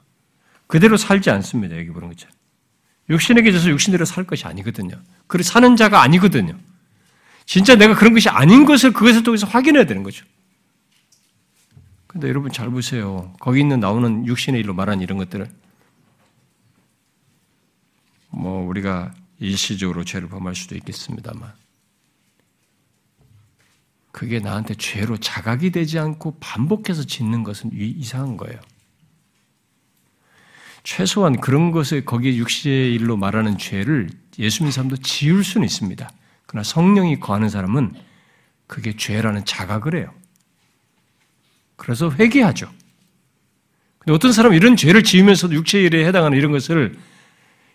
Speaker 1: 그대로 살지 않습니다. 여기 보는 것처럼. 육신에게 져서 육신대로 살 것이 아니거든요. 그리 사는 자가 아니거든요. 진짜 내가 그런 것이 아닌 것을 그것을 통해서 확인해야 되는 거죠. 근데 여러분 잘 보세요. 거기 있는 나오는 육신의 일로 말한 이런 것들을 뭐 우리가 일시적으로 죄를 범할 수도 있겠습니다만 그게 나한테 죄로 자각이 되지 않고 반복해서 짓는 것은 이상한 거예요. 최소한 그런 것을 거기에 육신의 일로 말하는 죄를 예수 믿는 사람도 지울 수는 있습니다. 그러나 성령이 거하는 사람은 그게 죄라는 자각을 해요. 그래서 회개하죠. 근데 어떤 사람은 이런 죄를 지으면서도 육체의 일에 해당하는 이런 것을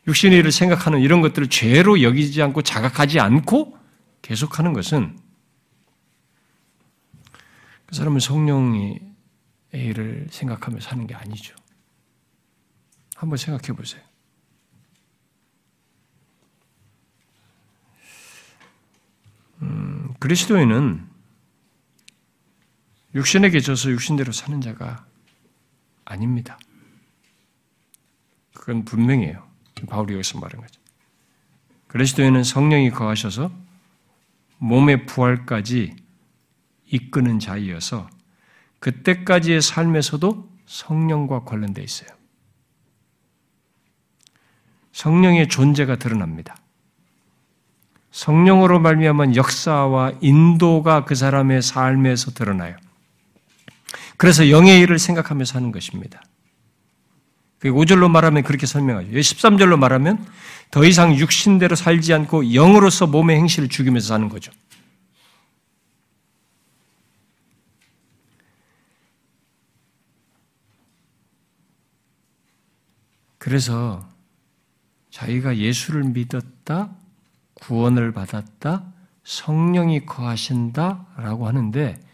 Speaker 1: 육신의 일을 생각하는 이런 것들을 죄로 여기지 않고 자각하지 않고 계속하는 것은 그 사람은 성령의 일을 생각하며 사는 게 아니죠. 한번 생각해 보세요. 음, 그리스도인은 육신에게 져서 육신대로 사는 자가 아닙니다. 그건 분명해요. 바울이 여기서 말한 거죠. 그리스도인은 성령이 거하셔서 몸의 부활까지 이끄는 자이어서 그때까지의 삶에서도 성령과 관련되어 있어요. 성령의 존재가 드러납니다. 성령으로 말미암은 역사와 인도가 그 사람의 삶에서 드러나요. 그래서 영의 일을 생각하며 사는 것입니다. 5절로 말하면 그렇게 설명하죠. 13절로 말하면 더 이상 육신대로 살지 않고 영으로서 몸의 행실을 죽이면서 사는 거죠. 그래서 자기가 예수를 믿었다, 구원을 받았다, 성령이 거하신다라고 하는데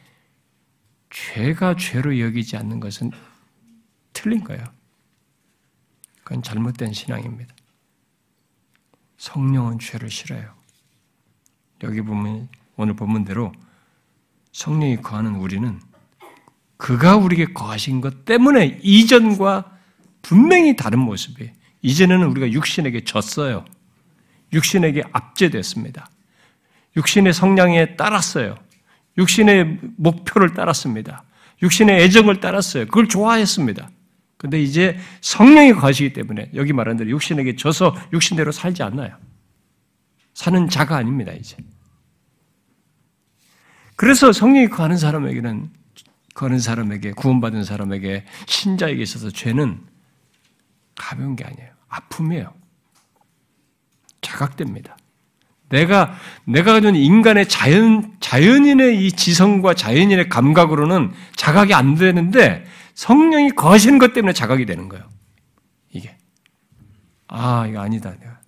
Speaker 1: 죄가 죄로 여기지 않는 것은 틀린 거예요. 그건 잘못된 신앙입니다. 성령은 죄를 싫어요. 여기 보면 오늘 본문대로 성령이 거하는 우리는 그가 우리에게 거하신 것 때문에 이전과 분명히 다른 모습이 이제는 우리가 육신에게 졌어요. 육신에게 압제됐습니다. 육신의 성량에 따랐어요. 육신의 목표를 따랐습니다. 육신의 애정을 따랐어요. 그걸 좋아했습니다. 근데 이제 성령이 거하시기 때문에 여기 말한 대로 육신에게 져서 육신대로 살지 않나요? 사는 자가 아닙니다, 이제. 그래서 성령이 거하는 사람에게는 거하는 사람에게 구원받은 사람에게 신자에게 있어서 죄는 가벼운 게 아니에요. 아픔이에요. 자각됩니다. 내가 내가 가진 인간의 자연 자연인의 이 지성과 자연인의 감각으로는 자각이 안 되는데 성령이 거하시는 것 때문에 자각이 되는 거예요. 이게. 아 이거 아니다 내가.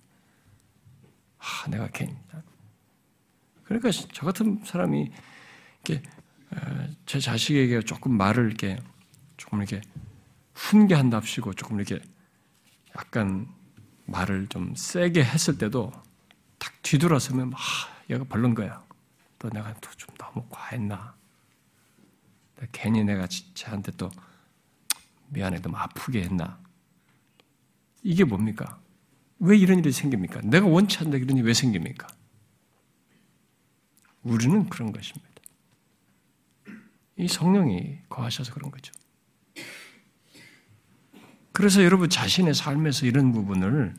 Speaker 1: 아 내가 괜히. 그러니까 저 같은 사람이 이렇게 어, 제 자식에게 조금 말을 이렇게 조금 이렇게 훈계한답시고 조금 이렇게 약간 말을 좀 세게 했을 때도 딱 뒤돌아서면 막 얘가 벌른 거야. 또 내가 또 좀 너무 과했나? 괜히 내가 쟤한테 또 미안해 너무 아프게 했나? 이게 뭡니까? 왜 이런 일이 생깁니까? 내가 원치 않는데 이런 일이 왜 생깁니까? 우리는 그런 것입니다. 이 성령이 거하셔서 그런 거죠. 그래서 여러분 자신의 삶에서 이런 부분을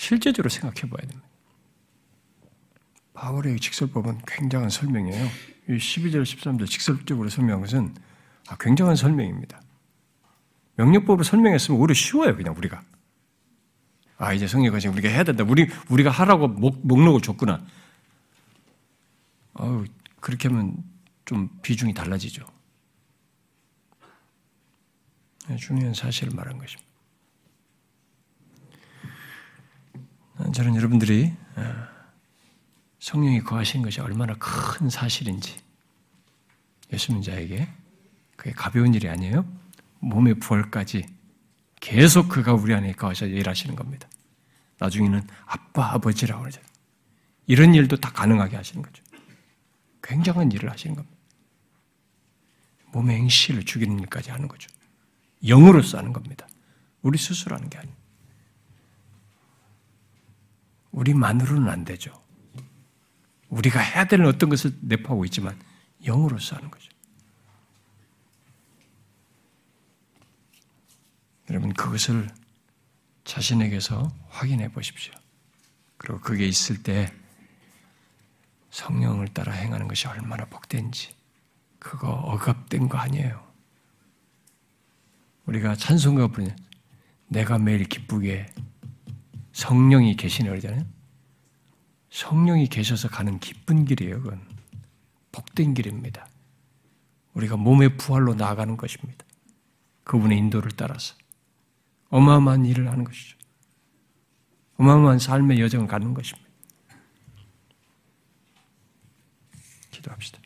Speaker 1: 실제적으로 생각해 봐야 됩니다. 바울의 직설법은 굉장한 설명이에요. 12절, 13절 직설적으로 설명한 것은 아, 굉장한 설명입니다. 명령법을 설명했으면 오히려 쉬워요, 그냥 우리가. 아, 이제 성령까지 우리가 해야 된다. 우리, 우리가 하라고 목, 목록을 줬구나. 어우, 그렇게 하면 좀 비중이 달라지죠. 네, 중요한 사실을 말한 것입니다. 저는 여러분들이 어, 성령이 거하신 것이 얼마나 큰 사실인지 예수 님 자에게 그게 가벼운 일이 아니에요. 몸의 부활까지 계속 그가 우리 안에 거하셔 일하시는 겁니다. 나중에는 아빠, 아버지라고 그러죠. 이런 일도 다 가능하게 하시는 거죠. 굉장한 일을 하시는 겁니다. 몸의 행실을 죽이는 일까지 하는 거죠. 영으로서 하는 겁니다. 우리 스스로 하는 게 아니에요. 우리만으로는 안 되죠. 우리가 해야 되는 어떤 것을 내포하고 있지만 영으로서 하는 거죠. 여러분 그것을 자신에게서 확인해 보십시오. 그리고 그게 있을 때 성령을 따라 행하는 것이 얼마나 복된지 그거 억압된 거 아니에요. 우리가 찬송가 부르는 내가 매일 기쁘게 성령이 계시네 그러잖아요. 성령이 계셔서 가는 기쁜 길이에요. 그건 복된 길입니다. 우리가 몸의 부활로 나아가는 것입니다. 그분의 인도를 따라서 어마어마한 일을 하는 것이죠. 어마어마한 삶의 여정을 가는 것입니다. 기도합시다.